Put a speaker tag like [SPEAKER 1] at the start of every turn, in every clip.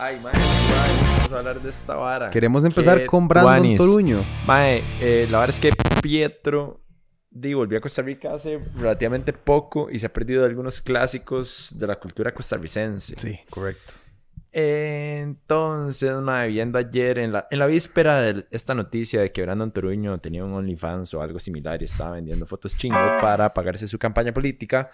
[SPEAKER 1] Ay, mae, vamos a hablar de esta vara.
[SPEAKER 2] Queremos empezar con Brandon. Toruño.
[SPEAKER 1] Mae, eh, la verdad es que Pietro di, volvió a Costa Rica hace relativamente poco y se ha perdido algunos clásicos de la cultura costarricense.
[SPEAKER 2] Sí, correcto.
[SPEAKER 1] Entonces, mae, viendo ayer en la, en la víspera de esta noticia de que Brandon Toruño tenía un OnlyFans o algo similar y estaba vendiendo fotos chingo para pagarse su campaña política,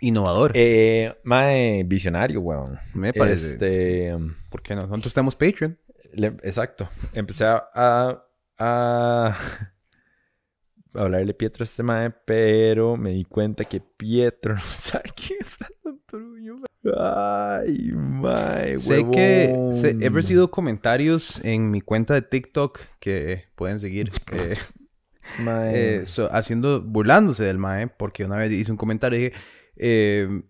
[SPEAKER 2] Innovador.
[SPEAKER 1] eh, mae, visionario, weón.
[SPEAKER 2] Me parece.
[SPEAKER 1] Este,
[SPEAKER 2] ¿Por qué no? Nosotros tenemos Patreon.
[SPEAKER 1] le- exacto. Empecé a, a, a hablarle a Pietro a este mae, pero me di cuenta que Pietro no sabe quién es. Ay, mae,
[SPEAKER 2] Sé que sé- he recibido comentarios en mi cuenta de TikTok que pueden seguir eh,
[SPEAKER 1] Mae.
[SPEAKER 2] eh, so- haciendo, burlándose del MAE, porque una vez hice un comentario y dije, eh,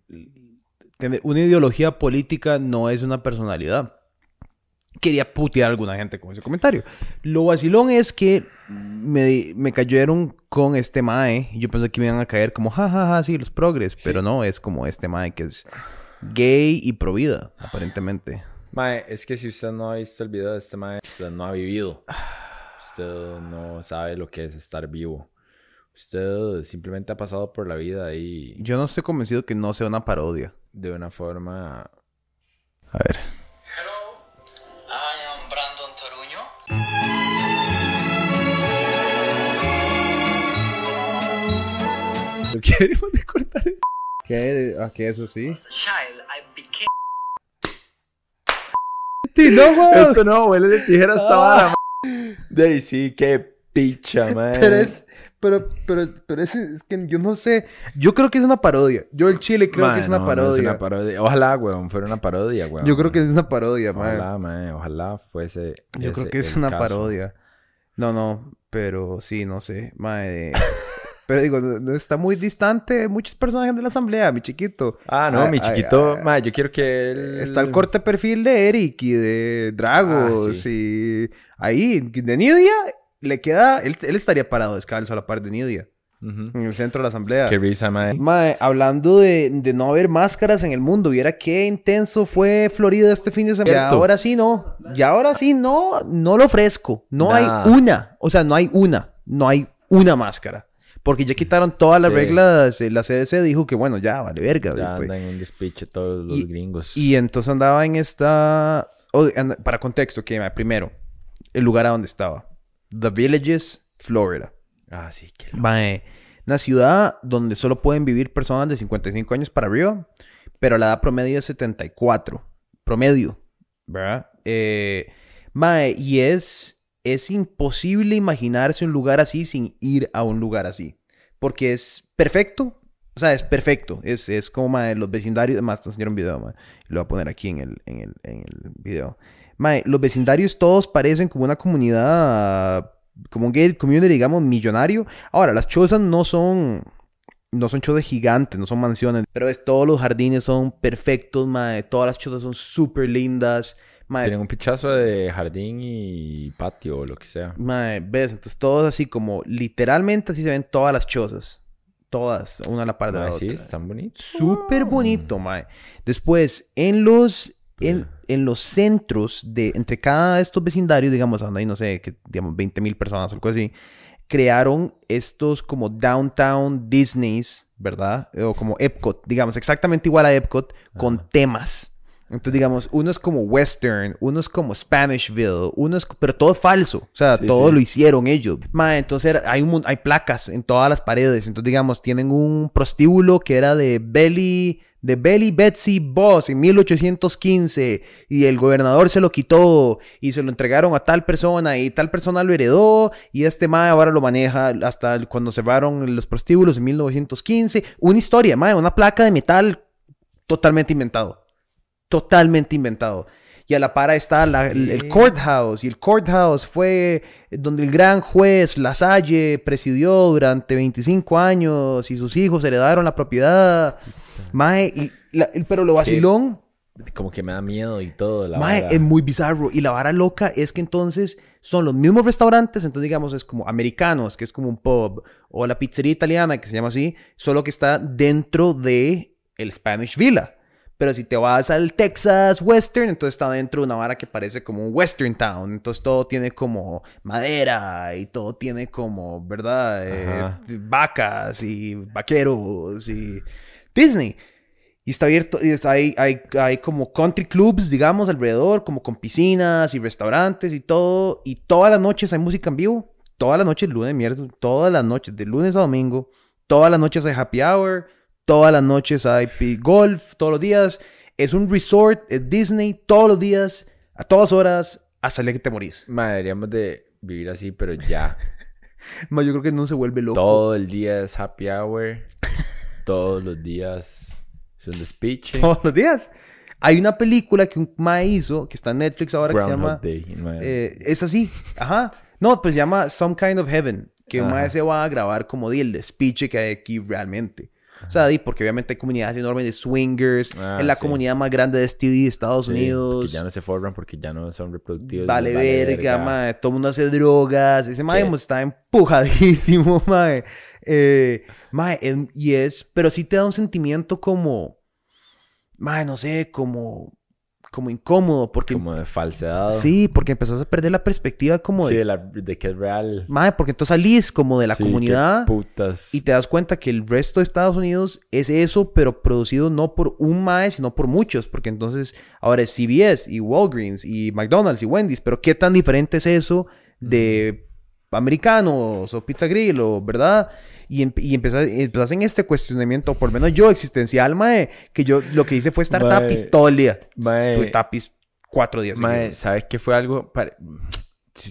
[SPEAKER 2] una ideología política no es una personalidad. Quería putear a alguna gente con ese comentario. Lo vacilón es que me, me cayeron con este mae. y Yo pensé que me iban a caer como, jajaja, ja, ja, sí, los progres. Pero no, es como este mae que es gay y pro vida, aparentemente.
[SPEAKER 1] Mae, es que si usted no ha visto el video de este mae, usted no ha vivido. Usted no sabe lo que es estar vivo. Usted simplemente ha pasado por la vida ahí
[SPEAKER 2] Yo no estoy convencido que no sea una parodia.
[SPEAKER 1] de una forma...
[SPEAKER 2] A ver.
[SPEAKER 3] Hello, I am Brandon Toruño.
[SPEAKER 1] ¿Lo queremos de cortar eso?
[SPEAKER 2] ¿Qué? ¿A qué eso sí?
[SPEAKER 3] As a child, I became
[SPEAKER 2] ¡Sí, no,
[SPEAKER 1] Esto no, huele de tijera esta vara, mae. De ahí sí, qué picha, mae.
[SPEAKER 2] Pero es. Pero, pero, pero es, es que yo no sé. Yo creo que es una parodia. Yo el chile creo que es una
[SPEAKER 1] no, no
[SPEAKER 2] parodia.
[SPEAKER 1] es una parodia. Ojalá, weón, fuera una parodia, weón.
[SPEAKER 2] Yo creo que es una parodia, mae.
[SPEAKER 1] Ojalá, mae, ojalá fuese.
[SPEAKER 2] Yo creo
[SPEAKER 1] ese
[SPEAKER 2] que es una
[SPEAKER 1] caso.
[SPEAKER 2] parodia. No, no, pero sí, no sé. Mae. Pero digo, no- está muy distante de muchos personajes de la asamblea, mi chiquito.
[SPEAKER 1] Ah, no,
[SPEAKER 2] Ay,
[SPEAKER 1] mi chiquito,
[SPEAKER 2] ay,
[SPEAKER 1] yo quiero que él...
[SPEAKER 2] Está el corte perfil de Eric y de Dragos
[SPEAKER 1] Ah, sí.
[SPEAKER 2] y ahí de Nidia le queda él, él estaría parado descalzo a la par de Nidia en el centro de la asamblea.
[SPEAKER 1] Qué risa, mae.
[SPEAKER 2] Mae, hablando de, de no haber máscaras en el mundo, viera qué intenso fue Florida este fin de semana.
[SPEAKER 1] Cierto.
[SPEAKER 2] ahora sí no, ya ahora sí no, no lo ofrezco. No hay una, o sea, no hay una, no hay una máscara. Porque ya quitaron todas las
[SPEAKER 1] Sí.
[SPEAKER 2] reglas, eh, la CDC dijo que bueno, ya vale verga.
[SPEAKER 1] Ya
[SPEAKER 2] pues.
[SPEAKER 1] andan en despiche todos los
[SPEAKER 2] Y-
[SPEAKER 1] gringos.
[SPEAKER 2] Y entonces andaba en esta. oh, para contexto, que mae, primero, el lugar a donde estaba: The Villages, Florida.
[SPEAKER 1] Ah, sí, qué
[SPEAKER 2] Mae, una ciudad donde solo pueden vivir personas de 55 años para arriba, pero la edad promedio es 74. Promedio, ¿verdad? Eh, mae, y es, es imposible imaginarse un lugar así sin ir a un lugar así. Porque es perfecto. O sea, es perfecto. Es, es como mae, los vecindarios. Además, te enseñaron un video, mae. Lo voy a poner aquí en el, en el, en el video. Mae, los vecindarios todos parecen como una comunidad, como un gated community, digamos, millonario. Ahora, las chozas no son, no son chozas gigantes, no son mansiones, pero es, todos los jardines son perfectos, mae. Todas las chozas son súper lindas. Mae,
[SPEAKER 1] Tienen un pichazo de jardín y patio o lo que sea.
[SPEAKER 2] mae, ves, entonces todos así como, literalmente así se ven todas las chozas. Todas, una a la par de la
[SPEAKER 1] Mae,
[SPEAKER 2] otra.
[SPEAKER 1] sí, están bonitos.
[SPEAKER 2] Súper bonito, mae. Después, en los, en, en los centros de, entre cada de estos vecindarios, digamos, donde hay, no sé, que, digamos, 20 mil personas o algo así, crearon estos como downtown Disneys, ¿verdad? O como Epcot, digamos, exactamente igual a Epcot, con temas. Entonces, digamos, uno es como Western, uno es como Spanishville, uno es... Pero todo es falso. O sea,
[SPEAKER 1] Sí,
[SPEAKER 2] todo
[SPEAKER 1] sí.
[SPEAKER 2] lo hicieron ellos. Ma, entonces hay, un, hay placas en todas las paredes. Entonces, digamos, tienen un prostíbulo que era de Belly... De Belly Betsy Boss en 1815 y el gobernador se lo quitó y se lo entregaron a tal persona y tal persona lo heredó y este mae ahora lo maneja hasta cuando cerraron los prostíbulos en 1915. Una historia, mae, una placa de metal totalmente inventado totalmente inventado. Y a la par está la- el, el
[SPEAKER 1] Sí.
[SPEAKER 2] courthouse. Y el courthouse fue donde el gran juez Lasalle presidió durante 25 años y sus hijos heredaron la propiedad. Mae, y la- pero lo vacilón,
[SPEAKER 1] Como que me da miedo y todo. La
[SPEAKER 2] mae,
[SPEAKER 1] vara.
[SPEAKER 2] es muy bizarro. Y la vara loca es que entonces son los mismos restaurantes. Entonces, digamos, es como americanos, que es como un pub. O la pizzería italiana, que se llama así. Solo que está dentro de el Spanish Villa. Pero si te vas al Texas Western, entonces está dentro de una vara que parece como un Western Town. Entonces todo tiene como madera y todo tiene como, ¿verdad? Eh, vacas y vaqueros y Disney. Y está abierto, y está- hay, hay, hay como country clubs, digamos, alrededor, como con piscinas y restaurantes y todo. Y todas las noches hay música en vivo. Todas las noches, lunes, miércoles, todas las noches, de lunes a domingo. Todas las noches hay happy hour. Todas las noches hay golf, todos los días. Es un resort, es Disney, todos los días, a todas horas, hasta el día que te morís.
[SPEAKER 1] Mae, deberíamos de vivir así, pero ya.
[SPEAKER 2] Ma, yo creo que no se vuelve loco.
[SPEAKER 1] Todo el día es happy hour. Todos los días es un despiche.
[SPEAKER 2] Todos los días. Hay una película que un ma hizo, que está en Netflix ahora, que se llama...
[SPEAKER 1] Day.
[SPEAKER 2] Eh, es así, ajá. No, pues se llama Some Kind of Heaven, que un mae se va a grabar como di el despiche que hay aquí realmente. O sea, porque obviamente hay comunidades enormes de swingers,
[SPEAKER 1] Ah,
[SPEAKER 2] es la
[SPEAKER 1] sí.
[SPEAKER 2] comunidad más grande de STD de Estados
[SPEAKER 1] Sí,
[SPEAKER 2] Unidos.
[SPEAKER 1] Que ya no se forman porque ya no son reproductivos.
[SPEAKER 2] Vale,
[SPEAKER 1] les
[SPEAKER 2] verga, mae. Todo el mundo hace drogas. Ese mae está empujadísimo, mae. Eh, mae, y es... Pero sí te da un sentimiento como... Mae, no sé, como... Como incómodo, porque...
[SPEAKER 1] Como de falsedad.
[SPEAKER 2] Sí, porque empezás a perder la perspectiva como
[SPEAKER 1] Sí,
[SPEAKER 2] de...
[SPEAKER 1] de, la- de que es real.
[SPEAKER 2] Mae, porque entonces salís como de la
[SPEAKER 1] Sí,
[SPEAKER 2] comunidad
[SPEAKER 1] putas.
[SPEAKER 2] y te das cuenta que el resto de Estados Unidos es eso, pero producido no por un mae, sino por muchos. Porque entonces ahora es CBS y Walgreens y McDonald's y Wendy's. Pero qué tan diferente es eso de americanos o Pizza Grill o, ¿verdad? Y, em- y empezás, empezás en este cuestionamiento, por lo menos yo existencial, mae, que yo lo que hice fue estar
[SPEAKER 1] Mae.
[SPEAKER 2] tapis todo el día.
[SPEAKER 1] Mae.
[SPEAKER 2] Estuve tapis cuatro días.
[SPEAKER 1] Mae. ¿sabes qué fue algo? pare-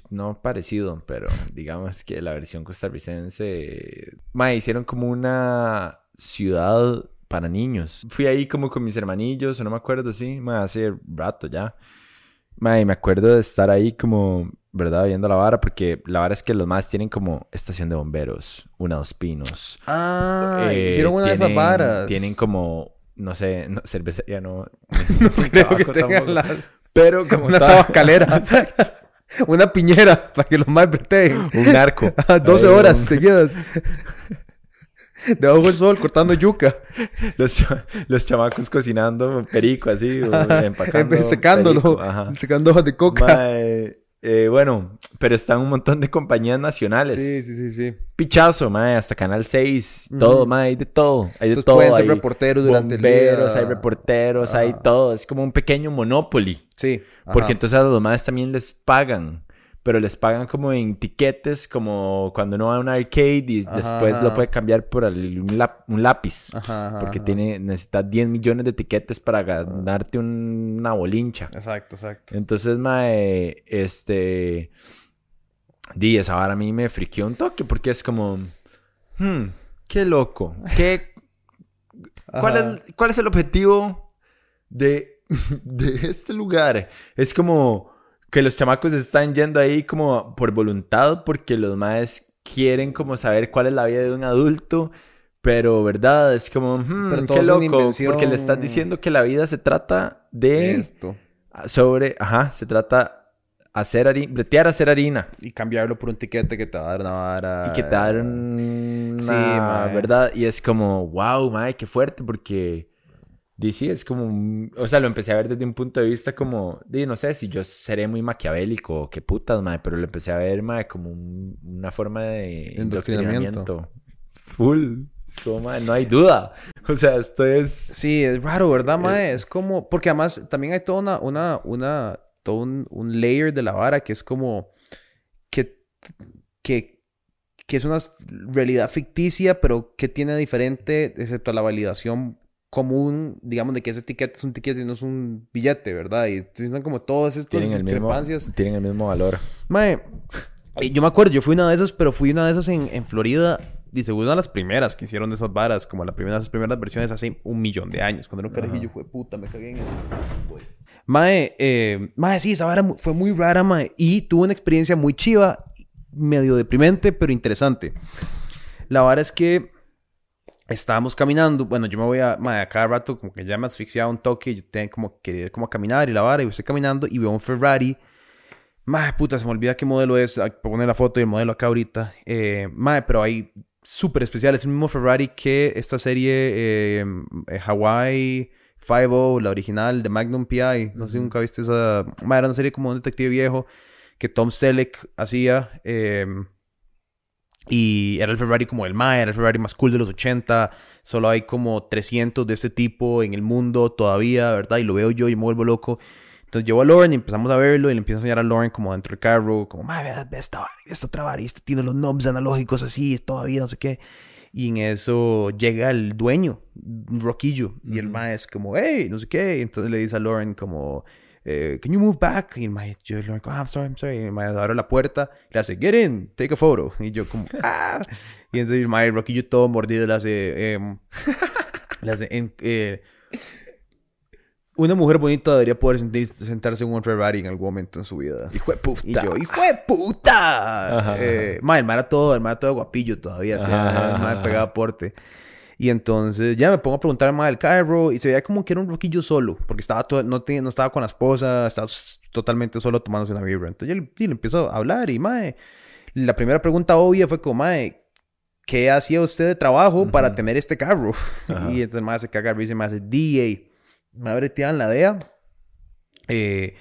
[SPEAKER 1] No parecido, pero digamos que la versión costarricense. Mae, hicieron como una ciudad para niños. Fui ahí como con mis hermanillos, o no me acuerdo, sí, mae, hace rato ya. Mae, me acuerdo de estar ahí como, ¿verdad? Viendo la vara, porque la vara es que los más tienen como estación de bomberos, una dos pinos.
[SPEAKER 2] Ah,
[SPEAKER 1] Eh,
[SPEAKER 2] hicieron una de esas varas.
[SPEAKER 1] Tienen como, no sé, no, cervecería no.
[SPEAKER 2] No creo que tengan la...
[SPEAKER 1] Pero como
[SPEAKER 2] Una tabacalera. Una piñera para que los más breteen.
[SPEAKER 1] Un narco.
[SPEAKER 2] 12
[SPEAKER 1] Ahí,
[SPEAKER 2] horas seguidas. Debajo del sol, cortando yuca.
[SPEAKER 1] Los, cha- los chamacos cocinando perico así, o empacando.
[SPEAKER 2] Secándolo.
[SPEAKER 1] perico.
[SPEAKER 2] Secando hojas de coca.
[SPEAKER 1] Mae, eh, bueno, pero están un montón de compañías nacionales.
[SPEAKER 2] Sí, sí, sí, sí.
[SPEAKER 1] Pichazo, mae, hasta Canal 6,
[SPEAKER 2] Ujú.
[SPEAKER 1] todo, mae, hay de todo. Hay de
[SPEAKER 2] Entonces
[SPEAKER 1] todo.
[SPEAKER 2] pueden ser
[SPEAKER 1] hay
[SPEAKER 2] reporteros durante el día.
[SPEAKER 1] bomberos, hay reporteros, hay todo. Es como un pequeño Monopoly.
[SPEAKER 2] Sí.
[SPEAKER 1] Porque entonces a los demás también les pagan. Pero les pagan como en tiquetes, como cuando uno va a un arcade y
[SPEAKER 2] Ajá,
[SPEAKER 1] después
[SPEAKER 2] ajá.
[SPEAKER 1] lo puede cambiar por el- un, lap- un lápiz.
[SPEAKER 2] Ajá,
[SPEAKER 1] Porque tiene, necesita 10 millones de tiquetes para ganarte un- una bolincha.
[SPEAKER 2] Exacto, exacto.
[SPEAKER 1] Entonces, mae, este... Di, esa vara a mí me friqueó un toque porque es como... Hmm, qué loco. ¿Qué, ¿cuál, es, ¿Cuál es el objetivo de, de este lugar? Es como que los chamacos están yendo ahí como por voluntad porque los maes quieren como saber cuál es la vida de un adulto. Pero, ¿verdad? Es como, hmm,
[SPEAKER 2] Pero
[SPEAKER 1] qué loco. Porque le estás diciendo que la vida se trata de
[SPEAKER 2] Esto.
[SPEAKER 1] sobre, ajá, se trata hacer harina, bretear hacer harina
[SPEAKER 2] Y cambiarlo por un tiquete que te va a dar una vara.
[SPEAKER 1] y que te dan una,
[SPEAKER 2] Sí, mae.
[SPEAKER 1] ¿verdad? Y es como, wow, mae, qué fuerte porque DC es como, un- o sea, lo empecé a ver desde un punto de vista como, di, no sé si yo seré muy maquiavélico o qué putas, mae, pero lo empecé a ver, mae, como un- una forma de
[SPEAKER 2] endoctrinamiento.
[SPEAKER 1] Full. Es como, mae, no hay duda. O sea, esto es
[SPEAKER 2] Sí, es raro, ¿verdad, mae? Es como... Porque además también hay toda una... una, una todo un, un layer de la vara que es como... Que... Que... Que es una realidad ficticia, pero que tiene diferente, excepto la validación común, digamos, de que ese tiquete es un tiquete y no es un billete, ¿verdad? Y son como todas estas
[SPEAKER 1] tienen el mismo
[SPEAKER 2] discrepancias.
[SPEAKER 1] tienen el mismo valor.
[SPEAKER 2] Mae, yo me acuerdo, yo fui una de esas, pero fui una de esas en, en Florida. Y según una de las primeras que hicieron de esas varas, como la primera, esas primeras versiones hace un millón de años. Cuando era un carajillo, fue puta, me cagué en eso. Mae, eh, mae, sí, esa vara fue muy rara, mae. Y tuve una experiencia muy chiva, medio deprimente, pero interesante. La vara es que estábamos caminando. Bueno, yo me voy a, a cada rato, como que ya me asfixiaba un toque. Yo tenía como que ir como a caminar y la vara. Y estoy caminando y veo un Ferrari. Mae, puta, se me olvida qué modelo es. Ay, Voy a poner la foto y el modelo acá ahorita. Eh, mae, pero hay súper especial. Es el mismo Ferrari que esta serie eh, eh, Hawaii 5 la original de Magnum PI. No sé si nunca viste esa. Ma, era una serie como un detective viejo que Tom Selleck hacía. eh, y era el Ferrari como el MAE, era el Ferrari más cool de los 80. Solo hay como 300 de este tipo en el mundo todavía, ¿verdad? Y lo veo yo y me vuelvo loco. Entonces llevo a Lauren y empezamos a verlo y le empiezo a enseñar a Lauren como dentro del carro, como, madre, ve, ve esta ve esta otra y este tiene los knobs analógicos así, es todavía no sé qué. Y en eso llega el dueño, un roquillo, y el mae es como, hey, no sé qué. Entonces le dice a Lauren como, eh, can you move back? Y mae, yo, Lauren, como, ah, I'm sorry, I'm sorry. Y mae abre la puerta, y le hace, get in, take a photo. Y yo como, ah. Y entonces el roquillo todo mordido, le hace, em, le hace, en- eh, una mujer bonita debería poder sentir- sentarse en un Ferrari en algún momento en su vida.
[SPEAKER 1] Hijo de puta.
[SPEAKER 2] Y yo, ¡hijo de puta!
[SPEAKER 1] Ajá.
[SPEAKER 2] Eh, ma, el ma era todo, el ma era todo guapillo todavía.
[SPEAKER 1] Ajá,
[SPEAKER 2] el ma
[SPEAKER 1] ajá,
[SPEAKER 2] pegaba aporte. Y entonces ya me pongo a preguntar más del carro y se veía como que era un roquillo solo, porque estaba todo- no, no estaba con la esposa, estaba totalmente solo tomándose una birra. Entonces yo le, le empiezo a hablar y mae, la primera pregunta obvia fue como, mae, ¿qué hacía usted de trabajo para tener este carro?
[SPEAKER 1] Ajá.
[SPEAKER 2] y entonces mae se caga y me hace DA. Me abre tía en la DEA. Eh,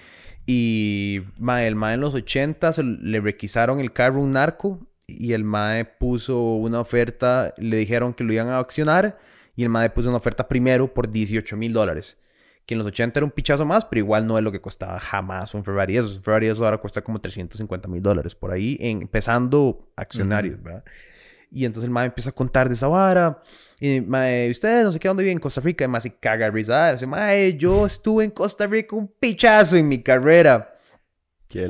[SPEAKER 2] y mae, el mae en los 80 se le requisaron el carro a un narco y el mae puso una oferta, le dijeron que lo iban a accionar y el mae puso una oferta primero por 18 mil dólares. Que en los 80 era un pichazo más, pero igual no es lo que costaba jamás un Ferrari. Eso, un Ferrari eso ahora cuesta como 350 mil dólares por ahí, en- empezando accionarios, ¿verdad? Y entonces el mae empieza a contar de esa vara. Y mae, ustedes no sé qué, ¿dónde viven? En Costa Rica. Y mae se caga risa. Dice, mae, yo estuve en Costa Rica un pichazo en mi carrera.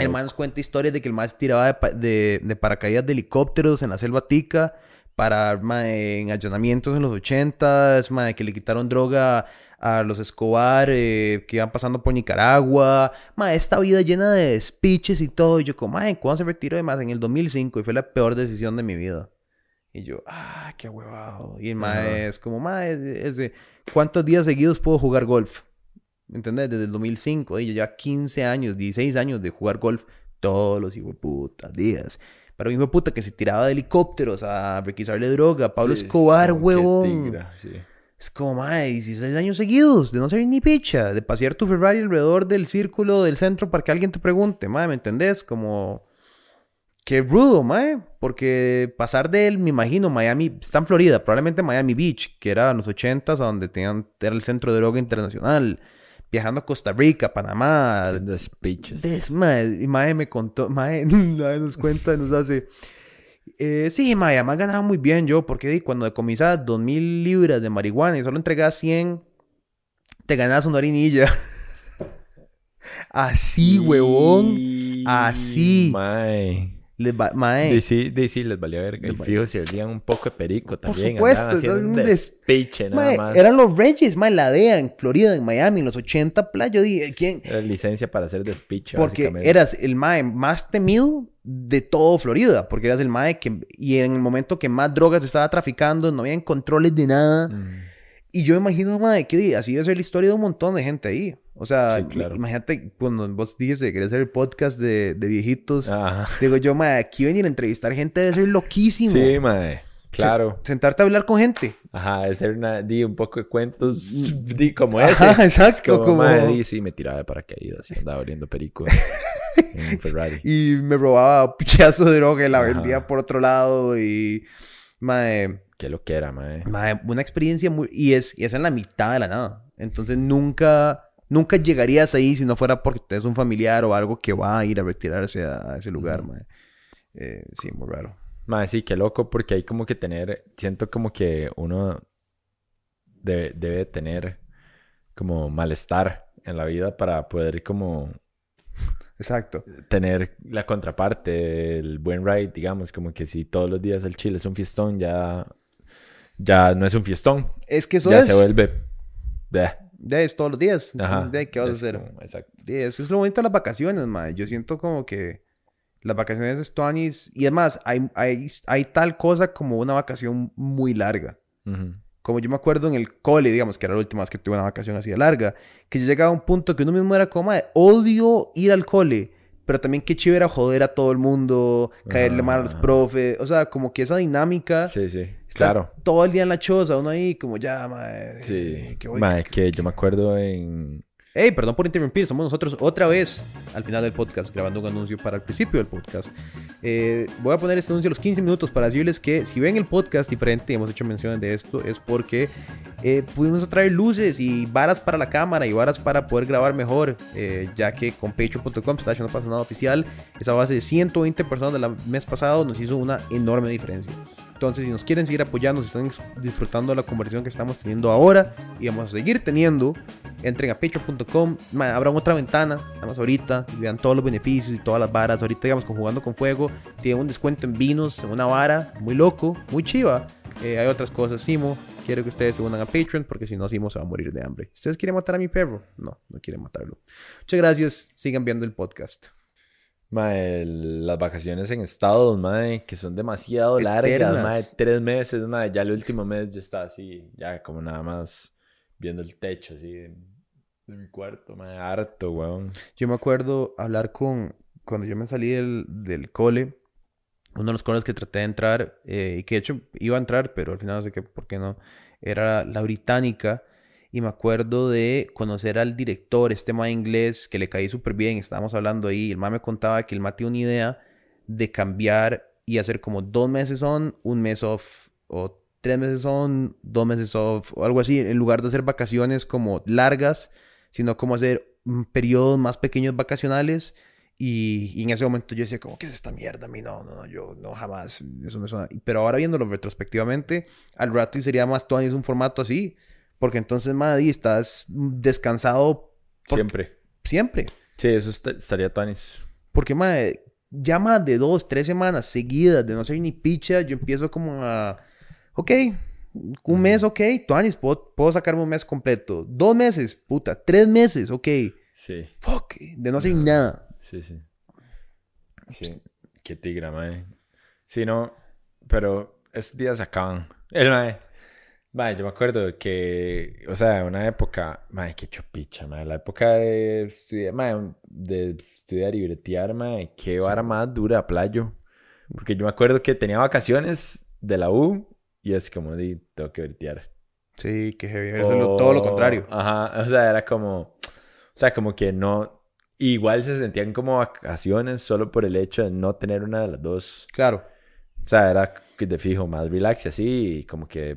[SPEAKER 2] El man nos cuenta historias de que el man se tiraba de, pa- de- de paracaídas de helicópteros en la selva tica para mae, en allanamientos en los 80s, mae, que le quitaron droga a los Escobar eh, que iban pasando por Nicaragua. Mae, esta vida llena de despiches y todo. Y yo como, mae, ¿cuándo se retiró de más? En el 2005 y fue la peor decisión de mi vida. Y yo, ah, qué huevado. Y el mae es como, mae, es de, ¿cuántos días seguidos puedo jugar golf? ¿Me entendés? Desde el 2005, y yo ya 15 años, 16 años de jugar golf todos los putas días. Pero hijo de puta que se tiraba de helicópteros a requisarle droga Pablo
[SPEAKER 1] Sí,
[SPEAKER 2] Escobar, huevón.
[SPEAKER 1] tigra, sí.
[SPEAKER 2] Es como, madre, 16 años seguidos de no ser ni picha, de pasear tu Ferrari alrededor del círculo del centro para que alguien te pregunte, madre, ¿me entendés? Como, qué rudo, madre, porque pasar de él, me imagino, Miami, está en Florida, probablemente Miami Beach, que era en los 80s, a donde tenían, era el centro de droga internacional, viajando a Costa Rica, Panamá,
[SPEAKER 1] Haciendo speeches.
[SPEAKER 2] Des, mae, y mae me contó, mae, mae nos cuenta, nos hace. Eh, sí, mae, además ganaba muy bien yo, porque cuando decomisabas dos mil libras de marihuana y solo entregabas 100, te ganabas una orinilla. Así, huevón. Así.
[SPEAKER 1] Mae.
[SPEAKER 2] Les va- mae,
[SPEAKER 1] De sí, de sí, les valía. Y
[SPEAKER 2] Les
[SPEAKER 1] fijo, se olían un poco de perico también.
[SPEAKER 2] supuesto,
[SPEAKER 1] haciendo
[SPEAKER 2] es
[SPEAKER 1] un
[SPEAKER 2] un des-
[SPEAKER 1] despiche nada
[SPEAKER 2] mae,
[SPEAKER 1] más.
[SPEAKER 2] eran los Reyes, mae, la DEA en Florida, en Miami, en los 80, playa. Yo dije, ¿quién?
[SPEAKER 1] Era licencia para hacer despiche,
[SPEAKER 2] Porque eras el mae más temido de todo Florida, porque eras el mae que, y en el momento que más drogas estaba traficando, no habían controles de nada.
[SPEAKER 1] Mm.
[SPEAKER 2] Y yo imagino, mae, que así debe ser la historia de un montón de gente ahí. O sea,
[SPEAKER 1] Sí, claro.
[SPEAKER 2] imagínate cuando vos dijiste que querías hacer el podcast de, de viejitos.
[SPEAKER 1] Ajá.
[SPEAKER 2] Digo yo, mae, aquí venir a entrevistar gente debe ser loquísimo.
[SPEAKER 1] Sí, mae. Claro.
[SPEAKER 2] Sentarte a hablar con gente.
[SPEAKER 1] Ajá, de ser una, di, un poco de cuentos, di, como
[SPEAKER 2] Ajá,
[SPEAKER 1] ese.
[SPEAKER 2] exacto, como-
[SPEAKER 1] mae, di, sí, me tiraba de paracaídas y andaba oliendo perico en Ferrari.
[SPEAKER 2] Y me robaba pichazo de droga y la
[SPEAKER 1] Ajá.
[SPEAKER 2] vendía por otro lado. Y, mae,
[SPEAKER 1] Qué lo que era, mae.
[SPEAKER 2] Mae, una experiencia muy... Y es, y es en la mitad de la nada. Entonces nunca... Nunca llegarías ahí si no fuera porque tenés un familiar o algo que va a ir a retirarse a, a ese lugar, mae. Eh, sí, muy raro.
[SPEAKER 1] Mae, sí, qué loco, porque hay como que tener, siento como que uno debe, debe tener como malestar en la vida para poder como
[SPEAKER 2] Exacto.
[SPEAKER 1] tener la contraparte del buen ride, digamos, como que si todos los días el chile es un fiestón, ya, ya no es un fiestón,
[SPEAKER 2] Es que eso
[SPEAKER 1] ya
[SPEAKER 2] es...
[SPEAKER 1] se vuelve... bleh.
[SPEAKER 2] Ya es todos los días. Entonces, de, ¿Qué vas a
[SPEAKER 1] Es
[SPEAKER 2] hacer?
[SPEAKER 1] como- exacto.
[SPEAKER 2] Eso es lo bonito de las vacaciones, mae. Yo siento como que las vacaciones de Stoanis... Y además, hay, hay, hay tal cosa como una vacación muy larga. Como yo me acuerdo en el cole, digamos, que era la última vez que tuve una vacación así de larga, que yo llegaba a un punto que uno mismo era como, "Mae, odio ir al cole, pero también qué chido era joder a todo el mundo, caerle mal a los
[SPEAKER 1] Ah.
[SPEAKER 2] profes, o sea, como que esa dinámica
[SPEAKER 1] Sí, sí.
[SPEAKER 2] Estar
[SPEAKER 1] Claro.
[SPEAKER 2] todo el día en la choza, uno ahí como ya, mae.
[SPEAKER 1] Sí.
[SPEAKER 2] que voy-
[SPEAKER 1] Mae, que yo me acuerdo en...
[SPEAKER 2] Hey, perdón por interrumpir, somos nosotros otra vez al final del podcast, grabando un anuncio para el principio del podcast. Eh, voy a poner este anuncio a los 15 minutos para decirles que si ven el podcast diferente, hemos hecho menciones de esto, es porque eh, pudimos traer luces y varas para la cámara y varas para poder grabar mejor, eh, ya que con patreon.com no pasa nada oficial, esa base de 120 personas del mes pasado nos hizo una enorme diferencia. Entonces, si nos quieren seguir apoyando, si están disfrutando de la conversación que estamos teniendo ahora y vamos a seguir teniendo, entren a patreon.com, abran otra ventana, nada más ahorita, y vean todos los beneficios y todas las varas. Ahorita, digamos, con Jugando con Fuego, tiene un descuento en vinos, en una vara, muy loco, muy chiva. Eh, hay otras cosas, Simo. Quiero que ustedes se unan a Patreon porque si no, Simo se va a morir de hambre. ¿Ustedes quieren matar a mi perro? No, no quieren matarlo. Muchas gracias. Sigan viendo el podcast.
[SPEAKER 1] Mae, las vacaciones en Estados, mae, que son demasiado largas, mae, tres meses, mae, ya el último mes ya está así, ya como nada más viendo el techo así de, de mi cuarto, mae, harto, weón.
[SPEAKER 2] Yo me acuerdo hablar con, cuando yo me salí del, del cole, uno de los coles que traté de entrar, eh, y que de hecho iba a entrar, pero al final no sé qué, por qué no, era la británica. Y me acuerdo de conocer al director, este ma inglés, que le caí súper bien, estábamos hablando ahí, el ma me contaba que el ma tiene una idea de cambiar y hacer como dos meses on, un mes off, o tres meses on, dos meses off, o algo así, en lugar de hacer vacaciones como largas, sino como hacer mm, periodos más pequeños vacacionales. Y, y en ese momento yo decía, como, ¿qué es esta mierda? A mí no, no, no, yo no jamás, eso me suena. Pero ahora viéndolo retrospectivamente, al rato y sería más todavía un formato así, porque entonces, madre, estás descansado
[SPEAKER 1] Siempre.
[SPEAKER 2] siempre.
[SPEAKER 1] Sí, eso est- estaría tanis.
[SPEAKER 2] Porque, madre, ya más de dos, tres semanas seguidas de no ser ni picha, yo empiezo como a, ok, un mes, ok, Tuanis, puedo, puedo sacarme un mes completo. Dos meses, puta, tres meses, ok,
[SPEAKER 1] Sí,
[SPEAKER 2] fuck, de no hacer nada.
[SPEAKER 1] sí, sí. Sí, qué tigra, mae. Sí, no, pero estos días se acaban. El mae. Mae, yo me acuerdo que, o sea, una época, mae, qué chupicha, mae, la época de estudiar, un- de estudiar y bretear, mae, qué vara más dura, playo. Porque yo me acuerdo que tenía vacaciones de la U y es como, di, tengo que bretear.
[SPEAKER 2] Sí, que heavy, eso es lo- todo lo contrario.
[SPEAKER 1] Ajá, o sea, era como, o sea, como que no, igual se sentían como vacaciones solo por el hecho de no tener una de las dos.
[SPEAKER 2] Claro.
[SPEAKER 1] O sea, era de fijo, más relax y así, y como que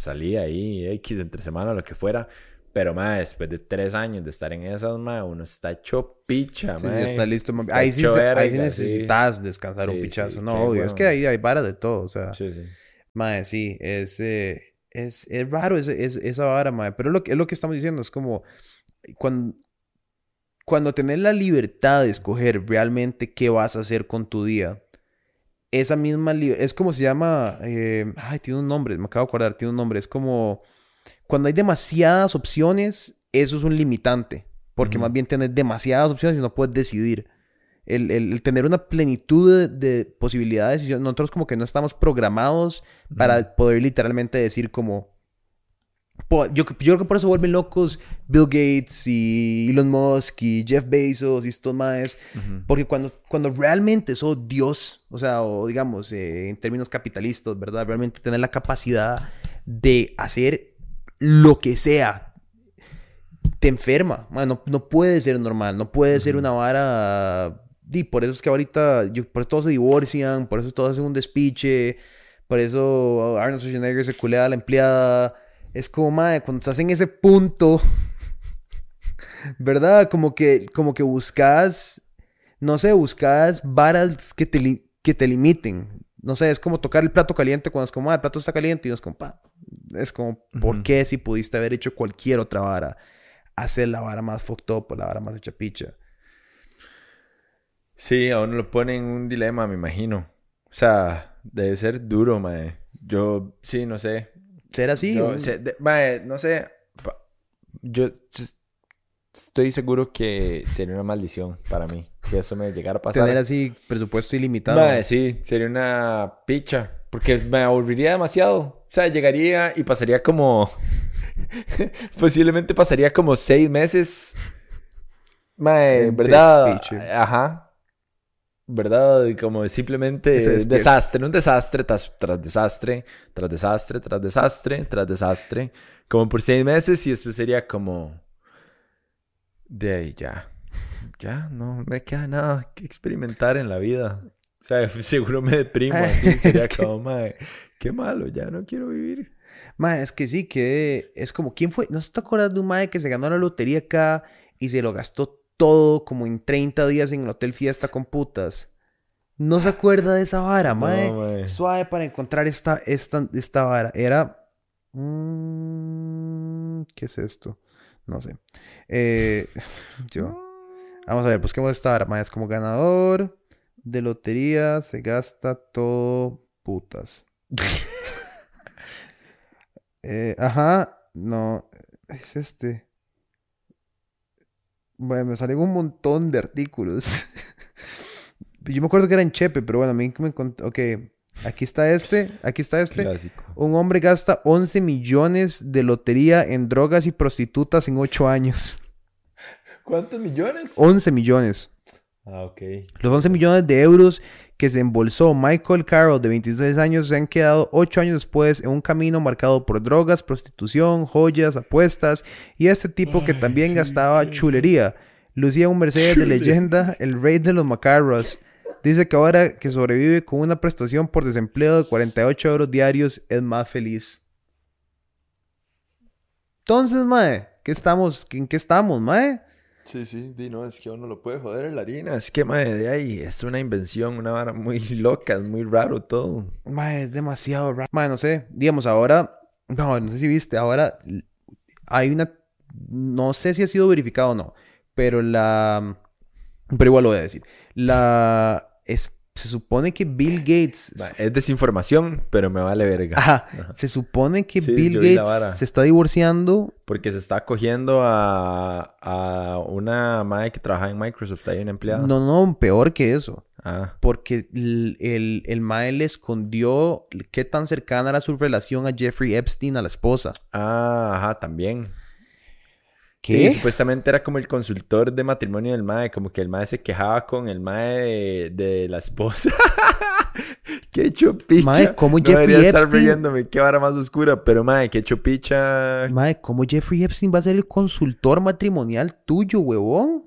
[SPEAKER 1] salía ahí, X entre semana, lo que fuera. Pero, más después de tres años de estar en esas, ma, uno está hecho picha,
[SPEAKER 2] Sí, sí, está listo.
[SPEAKER 1] Está
[SPEAKER 2] ahí sí, se- ahí
[SPEAKER 1] verga,
[SPEAKER 2] sí necesitas descansar un pichazo. no, obvio. Es
[SPEAKER 1] huevón.
[SPEAKER 2] que ahí hay vara de todo. O sea,
[SPEAKER 1] Sí, sí.
[SPEAKER 2] mae, sí, es, eh, es, es raro ese- es- esa vara, mae. Pero es lo, que- es lo que estamos diciendo. Es como cuando, cuando tenés la libertad de escoger realmente qué vas a hacer con tu día. Esa misma es como se llama. eh, ay, tiene un nombre, me acabo de acordar, tiene un nombre. Es como cuando hay demasiadas opciones, eso es un limitante. Porque más bien tenés demasiadas opciones y no puedes decidir. El, el- el tener una plenitud de, de posibilidades. y Nosotros como que no estamos programados para poder literalmente decir como... Yo, yo creo que por eso vuelven locos Bill Gates y Elon Musk y Jeff Bezos y estos más. Porque cuando, cuando realmente sos Dios, o sea, o digamos, eh, en términos capitalistas, ¿verdad? Realmente tener la capacidad de hacer lo que sea, te enferma. Man, no, no puede ser normal, no puede ser una vara. Y por eso es que ahorita, yo, por eso todos se divorcian, por eso todos hacen un despiche, por eso Arnold Schwarzenegger se culea a la empleada. Es como, madre, cuando estás en ese punto, ¿verdad? Como que, como que buscas, no sé, buscas varas que te, que te limiten. No sé, es como tocar el plato caliente cuando es como, ah, el plato está caliente y no es como, pa. Es como, ¿por qué si pudiste haber hecho cualquier otra vara? Hacer la vara más fucked up o la vara más hecha picha.
[SPEAKER 1] Sí, a uno lo pone en un dilema, me imagino. O sea, debe ser duro, mae. Yo, sí, no sé.
[SPEAKER 2] Ser así.
[SPEAKER 1] Yo,
[SPEAKER 2] un-
[SPEAKER 1] sé- de- mae, no sé. Yo estoy seguro que sería una maldición para mí. Si eso me llegara a pasar.
[SPEAKER 2] tener así presupuesto ilimitado.
[SPEAKER 1] Mae, sí, sería una picha. Porque me aburriría demasiado. O sea, llegaría y pasaría como. Posiblemente pasaría como seis meses. Mae,
[SPEAKER 2] En
[SPEAKER 1] ¿verdad? Ajá. ¿Verdad? Como simplemente desastre, un desastre tras, tras desastre, tras desastre, tras desastre, tras desastre, como por seis meses y después sería como, de ahí ya, ya, no me queda nada que experimentar en la vida. O sea, seguro me deprimo, así
[SPEAKER 2] Es
[SPEAKER 1] sería
[SPEAKER 2] que-
[SPEAKER 1] como, "Mae, qué malo, ya no quiero vivir.
[SPEAKER 2] Mae, es que sí, que es como, ¿quién fue? ¿No se te acuerdas de un mae que se ganó la lotería acá y se lo gastó todo como en 30 días en el hotel fiesta con putas? ¿No se acuerda de esa vara, mae?
[SPEAKER 1] No, mae.
[SPEAKER 2] Suave para encontrar esta, esta, esta vara. Era... mm, ¿Qué es esto? No sé. Eh, yo... Vamos a ver, busquemos esta vara, mae. Es como ganador de lotería, se gasta todo putas. Eh, ajá, no, es este. Bueno, me salen un montón de artículos. Yo me acuerdo que era en Chepe, pero bueno, a mí me encontré. Ok, aquí está este, aquí está este.
[SPEAKER 1] Clásico.
[SPEAKER 2] Un hombre gasta 11 millones de lotería en drogas y prostitutas en 8 años.
[SPEAKER 1] ¿Cuántos millones?
[SPEAKER 2] 11 millones.
[SPEAKER 1] Ah, ok.
[SPEAKER 2] Los 11 millones de euros que se embolsó Michael Carroll de 26 años se han quedado 8 años después en un camino marcado por drogas, prostitución, joyas, apuestas y este tipo que también gastaba chulería. Lucía un Mercedes de leyenda, el rey de los macarros. Dice que ahora que sobrevive con una prestación por desempleo de 48 euros diarios es más feliz. Entonces, mae, ¿qué estamos? ¿En qué estamos, mae?
[SPEAKER 1] Sí, sí, di, no, es que uno lo puede joder en la harina. Es que, madre, de ahí es una invención, una vara muy loca, es muy raro todo.
[SPEAKER 2] Mae, es demasiado raro. Mae, no sé. Digamos, ahora. No, no sé si viste. Ahora hay una. No sé si ha sido verificado o no. Pero la. Pero igual lo voy a decir. La. Es, se supone que Bill Gates.
[SPEAKER 1] Es desinformación, pero me vale verga.
[SPEAKER 2] Ajá. Se supone que
[SPEAKER 1] Sí,
[SPEAKER 2] Bill. Gates se está divorciando.
[SPEAKER 1] Porque se está cogiendo a, a una madre que trabaja en Microsoft, ahí una empleada.
[SPEAKER 2] No, no, peor que eso.
[SPEAKER 1] Ah,
[SPEAKER 2] Porque el, el, el mae le escondió qué tan cercana era su relación a Jeffrey Epstein, a la esposa.
[SPEAKER 1] ah, ajá, también.
[SPEAKER 2] ¿Qué?
[SPEAKER 1] Sí, supuestamente era como el consultor de matrimonio del mae, como que el mae se quejaba con el mae de, de la esposa. qué chupicha.
[SPEAKER 2] Mae, ¿cómo
[SPEAKER 1] no
[SPEAKER 2] Jeffrey
[SPEAKER 1] debería estar
[SPEAKER 2] Epstein-
[SPEAKER 1] riéndome, qué vara más oscura, pero mae, qué chupicha.
[SPEAKER 2] Mae, ¿cómo Jeffrey Epstein va a ser el consultor matrimonial tuyo, huevón?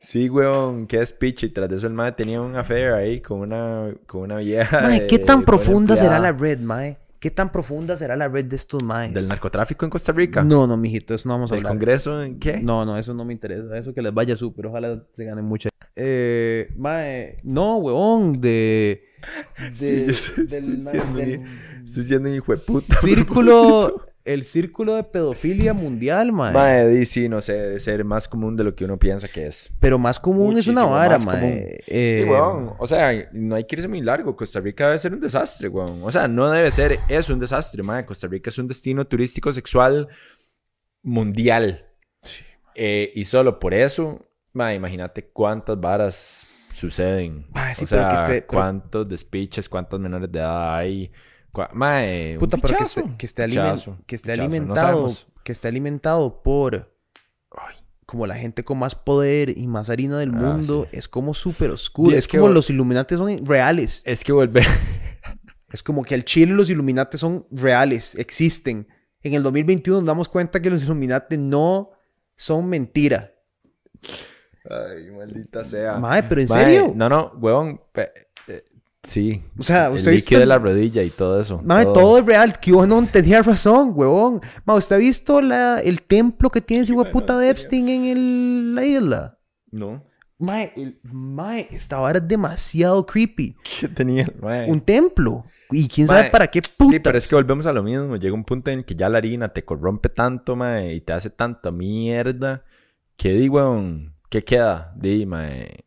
[SPEAKER 1] Sí, weón, qué despiche. Y tras de eso el mae tenía un affair ahí con una, con una vieja.
[SPEAKER 2] Mae,
[SPEAKER 1] de-
[SPEAKER 2] ¿qué tan profunda será la red, mae? ¿Qué tan profunda será la red de estos maes?
[SPEAKER 1] Del narcotráfico en Costa Rica.
[SPEAKER 2] No, no, mijito, eso no vamos a
[SPEAKER 1] ¿Del
[SPEAKER 2] hablar.
[SPEAKER 1] Congreso en qué?
[SPEAKER 2] No, no, eso no me interesa. Eso que les vaya súper. Ojalá se ganen mucho. Eh, mae, no, huevón, de...
[SPEAKER 1] Sí,
[SPEAKER 2] de-
[SPEAKER 1] yo sé,
[SPEAKER 2] del-
[SPEAKER 1] estoy siendo
[SPEAKER 2] del-
[SPEAKER 1] un- Estoy siendo un hijo de puta.
[SPEAKER 2] círculo... El círculo de pedofilia mundial, mae.
[SPEAKER 1] Mae, sí, no sé, debe ser más común de lo que uno piensa que es.
[SPEAKER 2] Pero más común es una
[SPEAKER 1] Muchísimo
[SPEAKER 2] vara,
[SPEAKER 1] más
[SPEAKER 2] mae.
[SPEAKER 1] común.
[SPEAKER 2] Eh,
[SPEAKER 1] Sí, weón. O sea, no hay que irse muy largo. Costa Rica debe ser un desastre, weón. O sea, no debe ser, es un desastre, mae. Costa Rica es un destino turístico sexual mundial. Eh, y solo por eso, mae, imagínate cuántas varas suceden.
[SPEAKER 2] Mae, sí,
[SPEAKER 1] o
[SPEAKER 2] pero
[SPEAKER 1] sea,
[SPEAKER 2] que esté- pero-
[SPEAKER 1] cuántos despiches, cuántas menores de edad hay. Mae,
[SPEAKER 2] Puta, pero que esté, que esté, alimen-
[SPEAKER 1] pichazo,
[SPEAKER 2] que esté
[SPEAKER 1] pichazo. No
[SPEAKER 2] alimentado, que esté alimentado por
[SPEAKER 1] Ay,
[SPEAKER 2] como la gente con más poder y más harina del
[SPEAKER 1] Ah,
[SPEAKER 2] mundo,
[SPEAKER 1] sí.
[SPEAKER 2] es como súper oscuro. Es, como los Illuminati son reales.
[SPEAKER 1] Es que volver.
[SPEAKER 2] Es como que al Chile los Illuminati son reales, existen. En el 2021 nos damos cuenta que los Illuminati no son mentira.
[SPEAKER 1] Ay, maldita sea.
[SPEAKER 2] Mae, pero ¿en serio?
[SPEAKER 1] No, no, huevón. eh, sí.
[SPEAKER 2] O sea,
[SPEAKER 1] el
[SPEAKER 2] usted ha visto
[SPEAKER 1] líquido de
[SPEAKER 2] el-
[SPEAKER 1] la rodilla y todo eso.
[SPEAKER 2] Mae, todo es real. Que no tenía razón, huevón. Mae, ¿usted ha visto la, el templo que tiene ese puta de Epstein en el- la isla?
[SPEAKER 1] No.
[SPEAKER 2] Mae, el, mae, esta vara es demasiado creepy.
[SPEAKER 1] ¿Qué tenía? Mae.
[SPEAKER 2] Un templo. Y quién sabe
[SPEAKER 1] Mae,
[SPEAKER 2] para qué
[SPEAKER 1] Sí,
[SPEAKER 2] puta.
[SPEAKER 1] pero es que volvemos a lo mismo. Llega un punto en que ya la harina te corrompe tanto, mae, y te hace tanta mierda que di, weón, ¿qué queda? Di, mae.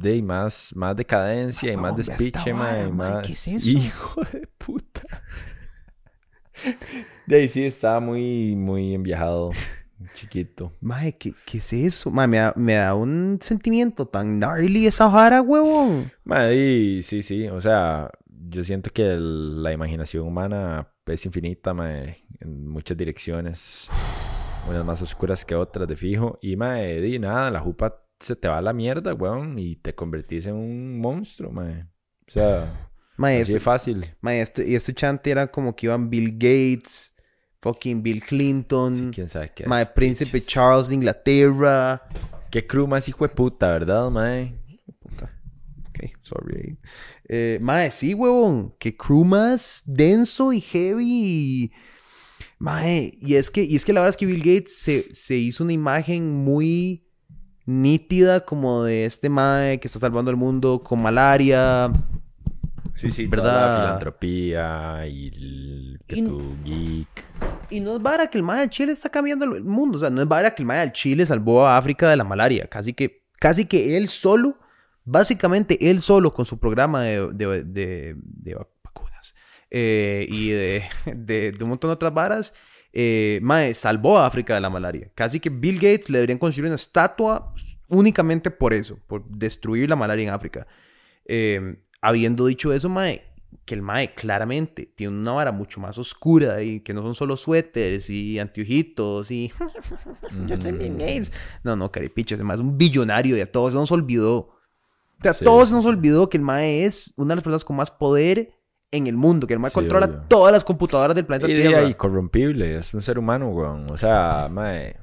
[SPEAKER 1] Di, más, más decadencia y más despiche, mae. y más...
[SPEAKER 2] ¿qué es eso?
[SPEAKER 1] Hijo de puta. De ahí sí estaba muy, muy enviajado. Chiquito.
[SPEAKER 2] Mae, ¿qué, qué es eso? Mae, me da, me da un sentimiento tan gnarly esa vara, huevón.
[SPEAKER 1] Mae, sí, sí. O sea, yo siento que el- la imaginación humana es infinita, mae, en muchas direcciones. Unas más oscuras que otras, de fijo. Y, mae, di, nada, la jupa se te va a la mierda, weón, y te convertís en un monstruo, mae. O sea,
[SPEAKER 2] Mae,
[SPEAKER 1] así
[SPEAKER 2] este,
[SPEAKER 1] de fácil.
[SPEAKER 2] mae, este- y este chante era como que iban Bill Gates, fucking Bill Clinton,
[SPEAKER 1] ¿Quién sabe qué
[SPEAKER 2] mae,
[SPEAKER 1] es?
[SPEAKER 2] Príncipe. Charles de Inglaterra.
[SPEAKER 1] Qué crew más hijo de puta, ¿verdad, mae?
[SPEAKER 2] Ok, sorry. Eh, mae, sí, huevón. Que crew más denso y heavy. y- Mae, y es que, y es que la verdad es que Bill Gates se, se hizo una imagen muy nítida como de este mae que está salvando el mundo con malaria.
[SPEAKER 1] Sí, sí,
[SPEAKER 2] ¿verdad?
[SPEAKER 1] la filantropía y el que
[SPEAKER 2] Y-
[SPEAKER 1] geek.
[SPEAKER 2] Y no es vara que el mae del Chile está cambiando el mundo. O sea, no es vara que el mae del Chile salvó a África de la malaria. Casi que, casi que él solo, básicamente él solo con su programa de, de, de- de vacunas eh, y de, de- de un montón de otras varas, eh, mae, salvó a África de la malaria. Casi que Bill Gates le deberían construir una estatua únicamente por eso, por destruir la malaria en África. Eh, habiendo dicho eso, mae, que el mae claramente tiene una vara mucho más oscura y que no son solo suéteres y anteojitos y yo estoy bien Gates. No, no, caripicha, ese mae es un billonario y a todos nos olvidó. O sea, a
[SPEAKER 1] Sí,
[SPEAKER 2] todos nos olvidó que el mae es una de las personas con más poder en el mundo, que el mae
[SPEAKER 1] Sí,
[SPEAKER 2] controla
[SPEAKER 1] obvio.
[SPEAKER 2] todas las computadoras del planeta
[SPEAKER 1] Y
[SPEAKER 2] Tierra.
[SPEAKER 1] ahí, corrompible, es un ser humano, weón. O sea, mae.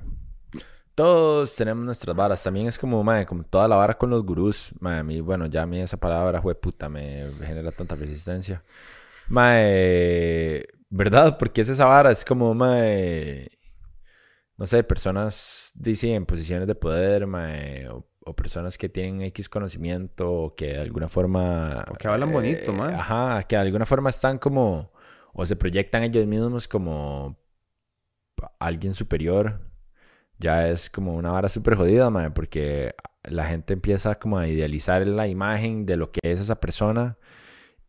[SPEAKER 1] Todos tenemos nuestras varas. También es como, mae, como toda la vara con los gurús. Mae, a mí, bueno, ya a mí esa palabra, fue puta, me genera tanta resistencia. Mae, ¿verdad? Porque es esa vara, es como, mae. No sé, personas, dicen, en posiciones de poder, mae, o, o personas que tienen X conocimiento, o que de alguna forma.
[SPEAKER 2] O que hablan bonito, mae.
[SPEAKER 1] Ajá, que de alguna forma están como. O se proyectan ellos mismos como alguien superior, ya es como una vara súper jodida, mae, porque la gente empieza como a idealizar la imagen de lo que es esa persona.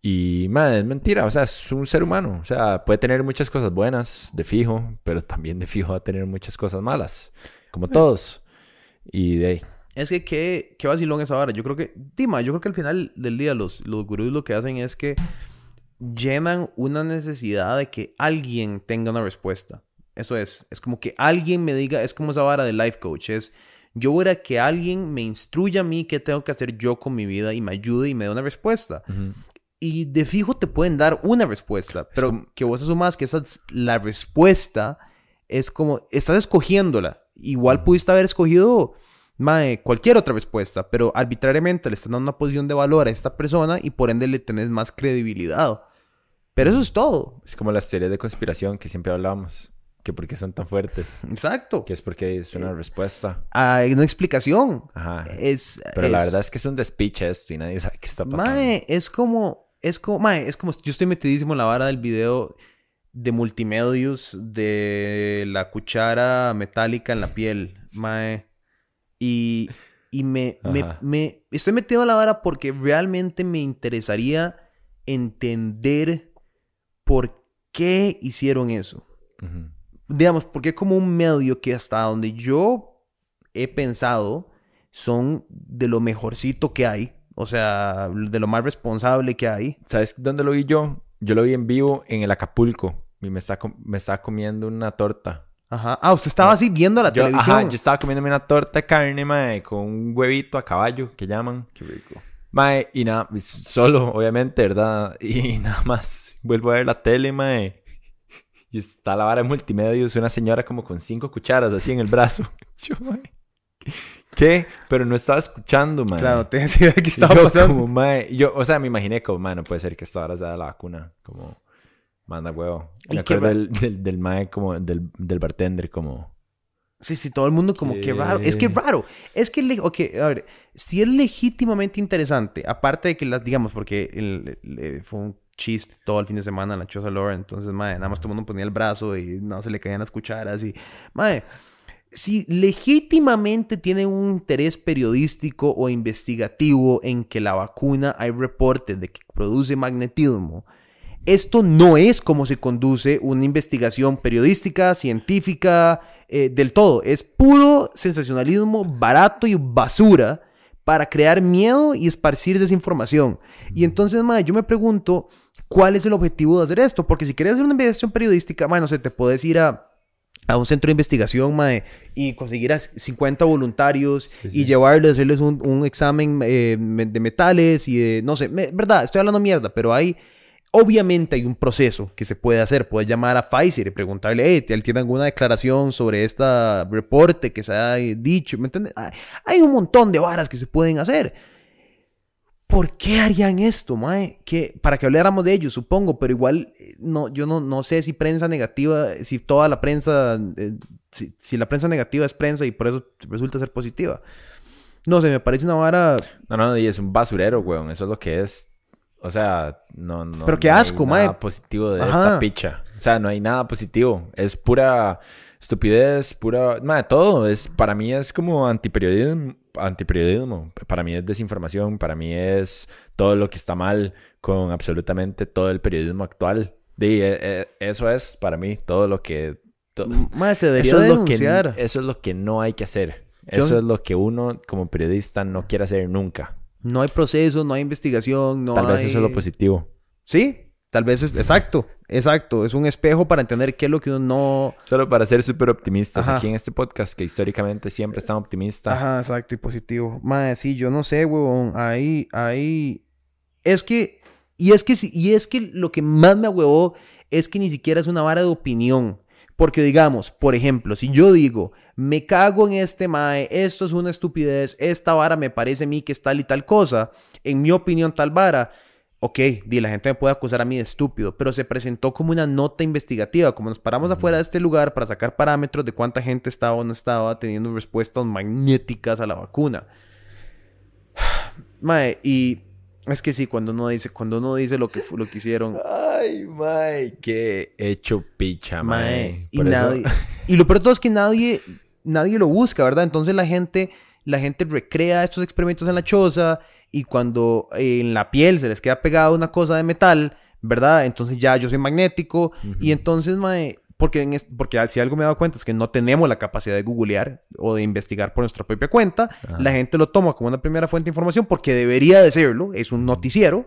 [SPEAKER 1] Y, madre, es mentira, o sea, es un ser humano, o sea, puede tener muchas cosas buenas, de fijo, pero también de fijo va a tener muchas cosas malas, como todos. Y de ahí,
[SPEAKER 2] Es que qué, qué vacilón esa vara. Yo creo que, Dima, yo creo que al final del día los, los gurús lo que hacen es que llenan una necesidad de que alguien tenga una respuesta. Eso es, es como que alguien me diga, es como esa vara de life coach, es yo voy a que alguien me instruya a mí qué tengo que hacer yo con mi vida y me ayude y me dé una respuesta.
[SPEAKER 1] Ujú.
[SPEAKER 2] Y de fijo te pueden dar una respuesta, pero
[SPEAKER 1] como-
[SPEAKER 2] que vos asumas que esa es la respuesta es como, estás escogiéndola. Igual pudiste haber escogido mae, cualquier otra respuesta, pero arbitrariamente le están dando una posición de valor a esta persona y por ende le tenés más credibilidad. Pero eso es todo.
[SPEAKER 1] es como las teorías de conspiración que siempre hablábamos, que por qué son tan fuertes,
[SPEAKER 2] Exacto.
[SPEAKER 1] que es porque es una respuesta.
[SPEAKER 2] Hay una explicación.
[SPEAKER 1] Ajá.
[SPEAKER 2] Es,
[SPEAKER 1] Pero la verdad es que es un despiche esto y nadie sabe qué está pasando.
[SPEAKER 2] Mae, es como, es como, mae, es como, yo estoy metidísimo en la vara del video de multimedios de la cuchara metálica en la piel, mae. Y, y me, me, me- estoy metido en la vara porque realmente me interesaría entender por qué hicieron eso. Digamos, porque como un medio que hasta donde yo he pensado son de lo mejorcito que hay. O sea, de lo más responsable que hay.
[SPEAKER 1] ¿Sabes dónde lo vi yo? Yo lo vi en vivo en el Acapulco. Y me com- me estaba comiendo una torta.
[SPEAKER 2] Ajá. Ah, usted estaba así viendo la
[SPEAKER 1] Yo,
[SPEAKER 2] televisión.
[SPEAKER 1] ajá, yo estaba comiéndome una torta de carne, mae, con un huevito a caballo, que llaman.
[SPEAKER 2] Qué rico.
[SPEAKER 1] Mae, y nada, solo, obviamente, ¿verdad? Y nada más. Vuelvo a ver la tele, mae. Y está la vara de multimedia, es una señora como con cinco cucharas así en el brazo. Yo, mae. ¿Qué? Pero no estaba escuchando, mae.
[SPEAKER 2] Claro, te decía que
[SPEAKER 1] Y
[SPEAKER 2] estaba
[SPEAKER 1] yo
[SPEAKER 2] pasando.
[SPEAKER 1] como, mae, yo, o sea, me imaginé como, mae, no puede ser que esta hora sea la vacuna. Como, manda huevo. Me acuerdo del, del, del mae como, del, del bartender como...
[SPEAKER 2] Sí, sí, todo el mundo como
[SPEAKER 1] ¿Qué?
[SPEAKER 2] que raro. Es que raro. Es que, ok, a ver, si es legítimamente interesante, aparte de que las, digamos, porque el- el- fue un chiste todo el fin de semana en la Chosa Laura, entonces, madre, nada más todo el mundo ponía el brazo y no se le caían las cucharas y, madre, si legítimamente tiene un interés periodístico o investigativo en que la vacuna hay reportes de que produce magnetismo, esto no es como se conduce una investigación periodística, científica, eh, del todo. Es puro sensacionalismo barato y basura para crear miedo y esparcir desinformación. Y entonces, madre, yo me pregunto, ¿cuál es el objetivo de hacer esto? Porque si quieres hacer una investigación periodística, bueno, no sé, te puedes ir a a un centro de investigación, mae, y conseguir a 50 voluntarios y llevarles, hacerles un, un examen eh, de metales y de, no sé, me- verdad, estoy hablando mierda, pero hay, obviamente hay un proceso que se puede hacer. Puedes llamar a Pfizer y preguntarle, hey, ¿él tiene alguna declaración sobre este reporte que se ha dicho? ¿Me entiendes? Hay- un montón de varas que se pueden hacer. ¿Por qué harían esto, mae? Que, para que habláramos de ellos, supongo, pero igual eh, no, yo no, no sé si prensa negativa, si toda la prensa, eh, si, si la prensa negativa es prensa y por eso resulta ser positiva. No sé, me parece una vara...
[SPEAKER 1] No, no, y es un basurero, weón. Eso es lo que es. O sea, no, no.
[SPEAKER 2] Pero qué
[SPEAKER 1] no hay nada positivo de
[SPEAKER 2] Ajá.
[SPEAKER 1] esta picha. O sea, no hay nada positivo. Es pura estupidez, pura. Todo. Es, para mí es como antiperiodismo. Antiperiodismo. Para mí es desinformación. Para mí es todo lo que está mal con absolutamente todo el periodismo actual. Di, eh, eh, eso es para mí todo lo que. to-
[SPEAKER 2] Mae, se debería
[SPEAKER 1] eso, es lo que,
[SPEAKER 2] denunciar.
[SPEAKER 1] eso es lo que no hay que hacer.
[SPEAKER 2] Yo-
[SPEAKER 1] Eso es lo que uno como periodista no quiere hacer nunca.
[SPEAKER 2] No hay proceso, no hay investigación, no
[SPEAKER 1] Tal
[SPEAKER 2] hay...
[SPEAKER 1] vez eso es lo positivo.
[SPEAKER 2] Sí, tal vez es... Exacto, exacto. Es un espejo para entender qué es lo que uno no...
[SPEAKER 1] Solo para ser súper optimistas
[SPEAKER 2] Ajá.
[SPEAKER 1] aquí en este podcast, que históricamente siempre están optimistas.
[SPEAKER 2] Ajá, exacto, y positivo. Mae, sí, yo no sé, huevón. Ahí, ahí. Es que. Y es que, y es que lo que más me huevó es que ni siquiera es una vara de opinión. Porque digamos, por ejemplo, si yo digo, me cago en este mae, esto es una estupidez, esta vara me parece a mí que es tal y tal cosa, en mi opinión tal vara, ok, di, la gente me puede acusar a mí de estúpido, pero se presentó como una nota investigativa, como nos paramos afuera de este lugar para sacar parámetros de cuánta gente estaba o no estaba teniendo respuestas magnéticas a la vacuna. Mae, y es que sí, cuando uno dice, cuando uno dice lo que, lo que hicieron,
[SPEAKER 1] Ay, mae, qué hecho picha, mae.
[SPEAKER 2] mae, nadie, y lo peor de todo es que nadie, nadie lo busca, ¿verdad? Entonces la gente, la gente recrea estos experimentos en la choza y cuando eh, en la piel se les queda pegada una cosa de metal, ¿verdad? Entonces ya yo soy magnético y entonces, mae, porque, en porque si algo me he dado cuenta es que no tenemos la capacidad de googlear o de investigar por nuestra propia cuenta. La gente lo toma como una primera fuente de información porque debería de serlo, es un noticiero.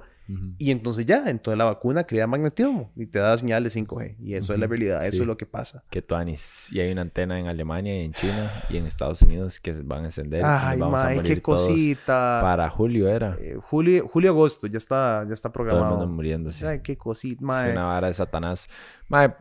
[SPEAKER 2] Y entonces ya, entonces la vacuna crea magnetismo y te da señal de 5G. Y eso es la realidad, eso
[SPEAKER 1] sí.
[SPEAKER 2] es lo que pasa.
[SPEAKER 1] Que tuanis. Y hay una antena en Alemania y en China y en Estados Unidos que van a encender.
[SPEAKER 2] Ay,
[SPEAKER 1] vamos a morir
[SPEAKER 2] qué
[SPEAKER 1] todos.
[SPEAKER 2] cosita.
[SPEAKER 1] Para julio era.
[SPEAKER 2] Eh, julio, julio, agosto, ya está, ya está
[SPEAKER 1] Todo el
[SPEAKER 2] programado.
[SPEAKER 1] mundo muriéndose.
[SPEAKER 2] Ay, qué cosita,
[SPEAKER 1] Es
[SPEAKER 2] mae.
[SPEAKER 1] una vara de Satanás. Mae,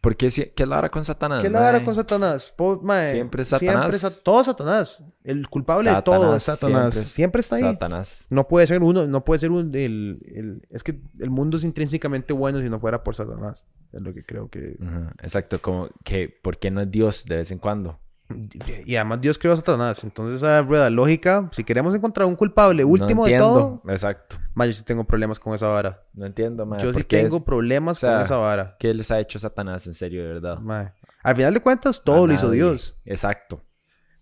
[SPEAKER 1] ¿por qué, es la vara con Satanás?
[SPEAKER 2] ¿Qué la vara
[SPEAKER 1] mae?
[SPEAKER 2] con Satanás? Po- mae,
[SPEAKER 1] Siempre Satanás.
[SPEAKER 2] Siempre sa- todo Satanás. El culpable de todo es Satanás.
[SPEAKER 1] siempre
[SPEAKER 2] Siempre, está ahí.
[SPEAKER 1] Satanás.
[SPEAKER 2] No puede ser uno, no puede ser un, el, el- es que el mundo es intrínsecamente bueno si no fuera por Satanás. Es lo que creo que...
[SPEAKER 1] Exacto, como que ¿por qué no es Dios de vez en cuando?
[SPEAKER 2] Y además Dios creó a Satanás. Entonces esa rueda lógica, si queremos encontrar un culpable último
[SPEAKER 1] no
[SPEAKER 2] de todo,
[SPEAKER 1] Exacto.
[SPEAKER 2] ma, yo sí tengo problemas con esa vara.
[SPEAKER 1] No entiendo, mae.
[SPEAKER 2] yo sí
[SPEAKER 1] ¿por qué-
[SPEAKER 2] tengo problemas
[SPEAKER 1] o sea,
[SPEAKER 2] con esa vara.
[SPEAKER 1] ¿Qué les ha hecho Satanás en serio, de verdad?
[SPEAKER 2] Ma. Al final de cuentas, todo
[SPEAKER 1] A
[SPEAKER 2] lo hizo. Dios.
[SPEAKER 1] Exacto.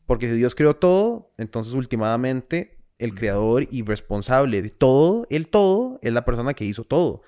[SPEAKER 2] Porque si Dios creó todo, entonces últimamente el creador y responsable de todo, el todo, es la persona que hizo todo.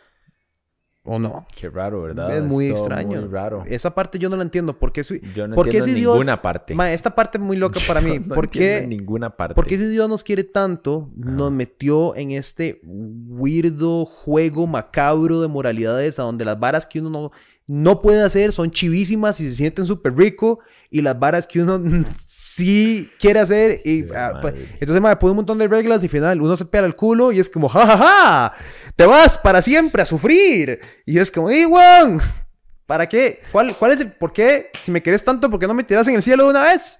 [SPEAKER 2] ¿O no?
[SPEAKER 1] Qué raro, ¿verdad?
[SPEAKER 2] Es muy extraño.
[SPEAKER 1] Muy raro.
[SPEAKER 2] Esa parte yo no la entiendo. ¿Por qué,
[SPEAKER 1] Yo no
[SPEAKER 2] ¿por qué
[SPEAKER 1] entiendo
[SPEAKER 2] si Dios...
[SPEAKER 1] ninguna parte.
[SPEAKER 2] Ma, esta parte es muy loca para mí.
[SPEAKER 1] No
[SPEAKER 2] ¿Por
[SPEAKER 1] entiendo
[SPEAKER 2] qué...
[SPEAKER 1] ninguna parte.
[SPEAKER 2] ¿Por qué si Dios nos quiere tanto, nos metió en este weirdo juego macabro de moralidades a donde las varas que uno no, no puede hacer son chivísimas y se sienten súper rico y las varas que uno sí quiere hacer y
[SPEAKER 1] Sí,
[SPEAKER 2] ah, pues,
[SPEAKER 1] madre.
[SPEAKER 2] entonces me pone un montón de reglas y final uno se pega el culo y es como ja ja ja te vas para siempre a sufrir y es como ¡Ey, weón! ¿Para qué? ¿Cuál, ¿Cuál es el por qué? Si me quieres tanto, ¿por qué no me tiras en el cielo de una vez?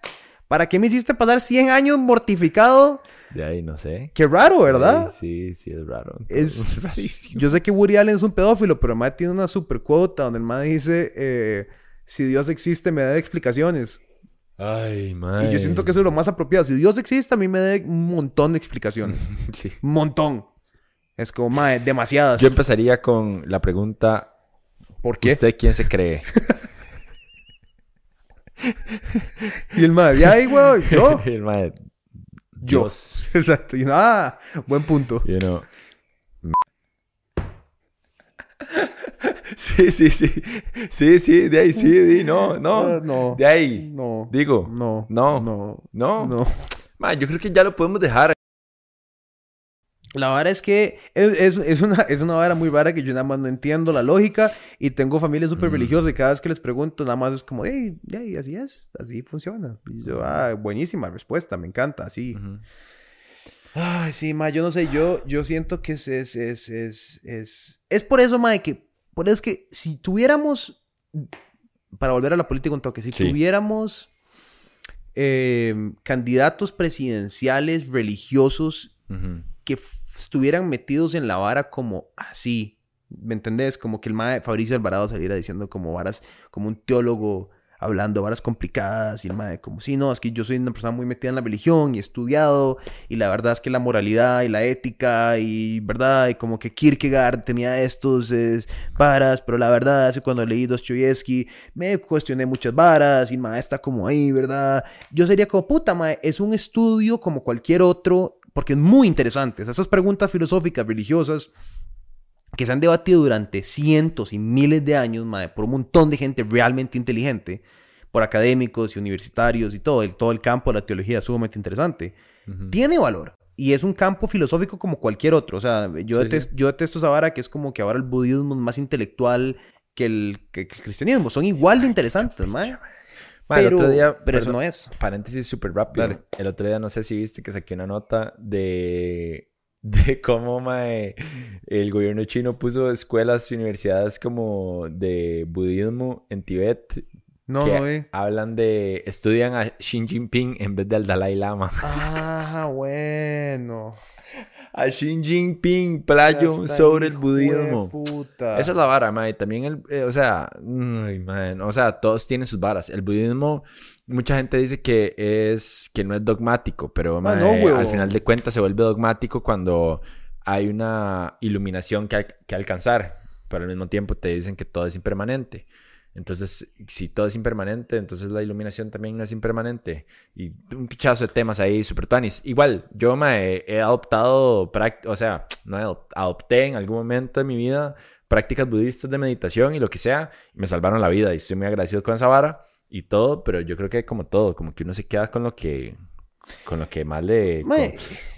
[SPEAKER 2] ¿Para qué me hiciste pasar 100 años mortificado?
[SPEAKER 1] De ahí no sé.
[SPEAKER 2] Qué raro, ¿verdad?
[SPEAKER 1] Sí, sí, sí, es raro.
[SPEAKER 2] Es
[SPEAKER 1] rarísimo.
[SPEAKER 2] Yo sé que Woody Allen es un pedófilo, pero el tiene una super cuota donde el mae dice: eh, Si Dios existe, me debe explicaciones.
[SPEAKER 1] Ay, man.
[SPEAKER 2] Y yo siento que eso es lo más apropiado. Si Dios existe, a mí me debe un montón de explicaciones.
[SPEAKER 1] Sí.
[SPEAKER 2] un montón. Es como, mae, demasiadas.
[SPEAKER 1] Yo empezaría con la pregunta:
[SPEAKER 2] ¿Por qué?
[SPEAKER 1] ¿Usted quién se cree?
[SPEAKER 2] Y el mae, ya ahí, güey, yo.
[SPEAKER 1] El mae,
[SPEAKER 2] Yo.
[SPEAKER 1] Dios.
[SPEAKER 2] Exacto. Y, ah, buen punto.
[SPEAKER 1] You know. Sí, sí, sí. Sí, sí, de ahí, sí, di, no, no.
[SPEAKER 2] Ah, no.
[SPEAKER 1] De ahí.
[SPEAKER 2] No.
[SPEAKER 1] Digo.
[SPEAKER 2] No.
[SPEAKER 1] No.
[SPEAKER 2] No.
[SPEAKER 1] No.
[SPEAKER 2] No.
[SPEAKER 1] Ma, yo creo que ya lo podemos dejar.
[SPEAKER 2] La vara es que es, es, es una, es una vara muy rara que yo nada más no entiendo la lógica y tengo familias súper religiosas y cada vez que les pregunto nada más es como, hey, hey, así es, así funciona. Y yo, ah, buenísima respuesta, me encanta, así. Ay, sí, ma, yo no sé, yo, yo siento que es, es, es, es, es, es por eso, ma, de que, por eso es que si tuviéramos, para volver a la política un toque, si
[SPEAKER 1] Sí.
[SPEAKER 2] tuviéramos eh, candidatos presidenciales religiosos. Que estuvieran metidos en la vara como así, ¿me entendés? Como que el mae Fabricio Alvarado saliera diciendo como varas, como un teólogo hablando varas complicadas y el mae como, sí, no, es que yo soy una persona muy metida en la religión y he estudiado y la verdad es que la moralidad y la ética y, ¿verdad? Y como que Kierkegaard tenía estos es, varas, pero la verdad es que cuando leí Dostoyevsky me cuestioné muchas varas y el mae está como ahí, ¿verdad? Yo sería como, puta, mae, es un estudio como cualquier otro porque es muy interesante. Esas preguntas filosóficas, religiosas, que se han debatido durante cientos y miles de años, mae, por un montón de gente realmente inteligente, por académicos y universitarios y todo, el, todo el campo de la teología es sumamente interesante.
[SPEAKER 1] Ujú.
[SPEAKER 2] Tiene valor. Y es un campo filosófico como cualquier otro. O sea, yo,
[SPEAKER 1] Sí,
[SPEAKER 2] detesto, yo detesto esa vara que es como que ahora el budismo es más intelectual que el, que- que el cristianismo. Son igual de interesantes, mae.
[SPEAKER 1] Ma, el
[SPEAKER 2] Pero,
[SPEAKER 1] otro día,
[SPEAKER 2] pero eso no es.
[SPEAKER 1] Paréntesis súper rápido.
[SPEAKER 2] Dale.
[SPEAKER 1] El otro día no sé si viste que saqué una nota de, de cómo mae, el gobierno chino puso escuelas y universidades como de budismo en Tibet
[SPEAKER 2] No,
[SPEAKER 1] que
[SPEAKER 2] no, eh.
[SPEAKER 1] hablan de estudian a Xi Jinping en vez del Dalai Lama.
[SPEAKER 2] Ah, bueno.
[SPEAKER 1] A Xi Jinping, playo sobre el budismo.
[SPEAKER 2] puta.
[SPEAKER 1] Esa es la vara, mae. También el, eh, o sea, ay, man, o sea, todos tienen sus varas. El budismo, mucha gente dice que es, que no es dogmático, pero mae,
[SPEAKER 2] Ah, no, huevón.
[SPEAKER 1] al final de cuentas se vuelve dogmático cuando hay una iluminación que, al- que alcanzar, pero al mismo tiempo te dicen que todo es impermanente. Entonces, si todo es impermanente, entonces la iluminación también no es impermanente. Y un pichazo de temas ahí, super tuanis. Igual, yo me he adoptado, o sea, no adopté en algún momento de mi vida prácticas budistas de meditación y lo que sea, y me salvaron la vida y estoy muy agradecido con esa vara y todo, pero yo creo que como todo, como que uno se queda con lo que con lo que más le con-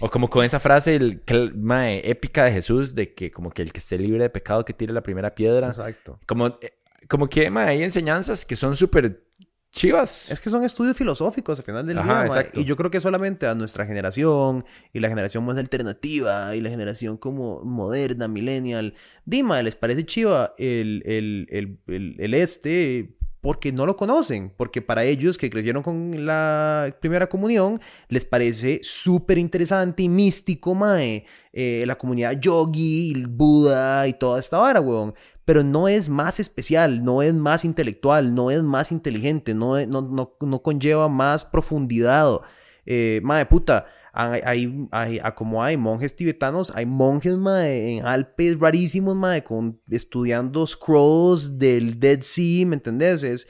[SPEAKER 1] o como con esa frase el, que, mae, épica de Jesús de que como que el que esté libre de pecado que tire la primera piedra
[SPEAKER 2] Exacto.
[SPEAKER 1] como, eh, como que mae, hay enseñanzas que son súper chivas.
[SPEAKER 2] Es que son estudios filosóficos al final del
[SPEAKER 1] Ajá,
[SPEAKER 2] día,
[SPEAKER 1] exacto.
[SPEAKER 2] Y yo creo que solamente a nuestra generación y la generación más alternativa y la generación como moderna, millennial, Dima, les parece chiva el, el, el, el, el este porque no lo conocen, porque para ellos que crecieron con la primera comunión, les parece súper interesante y místico, mae, eh, la comunidad yogi, el Buda y toda esta vara, weón. Pero no es más especial, no es más intelectual, no es más inteligente, no, no, no, no conlleva más profundidad. Eh, mae, puta, hay, hay, a como hay monjes tibetanos, hay monjes, mae, en Alpes rarísimos, mae, con, estudiando scrolls del Dead Sea, ¿me entendés? Es,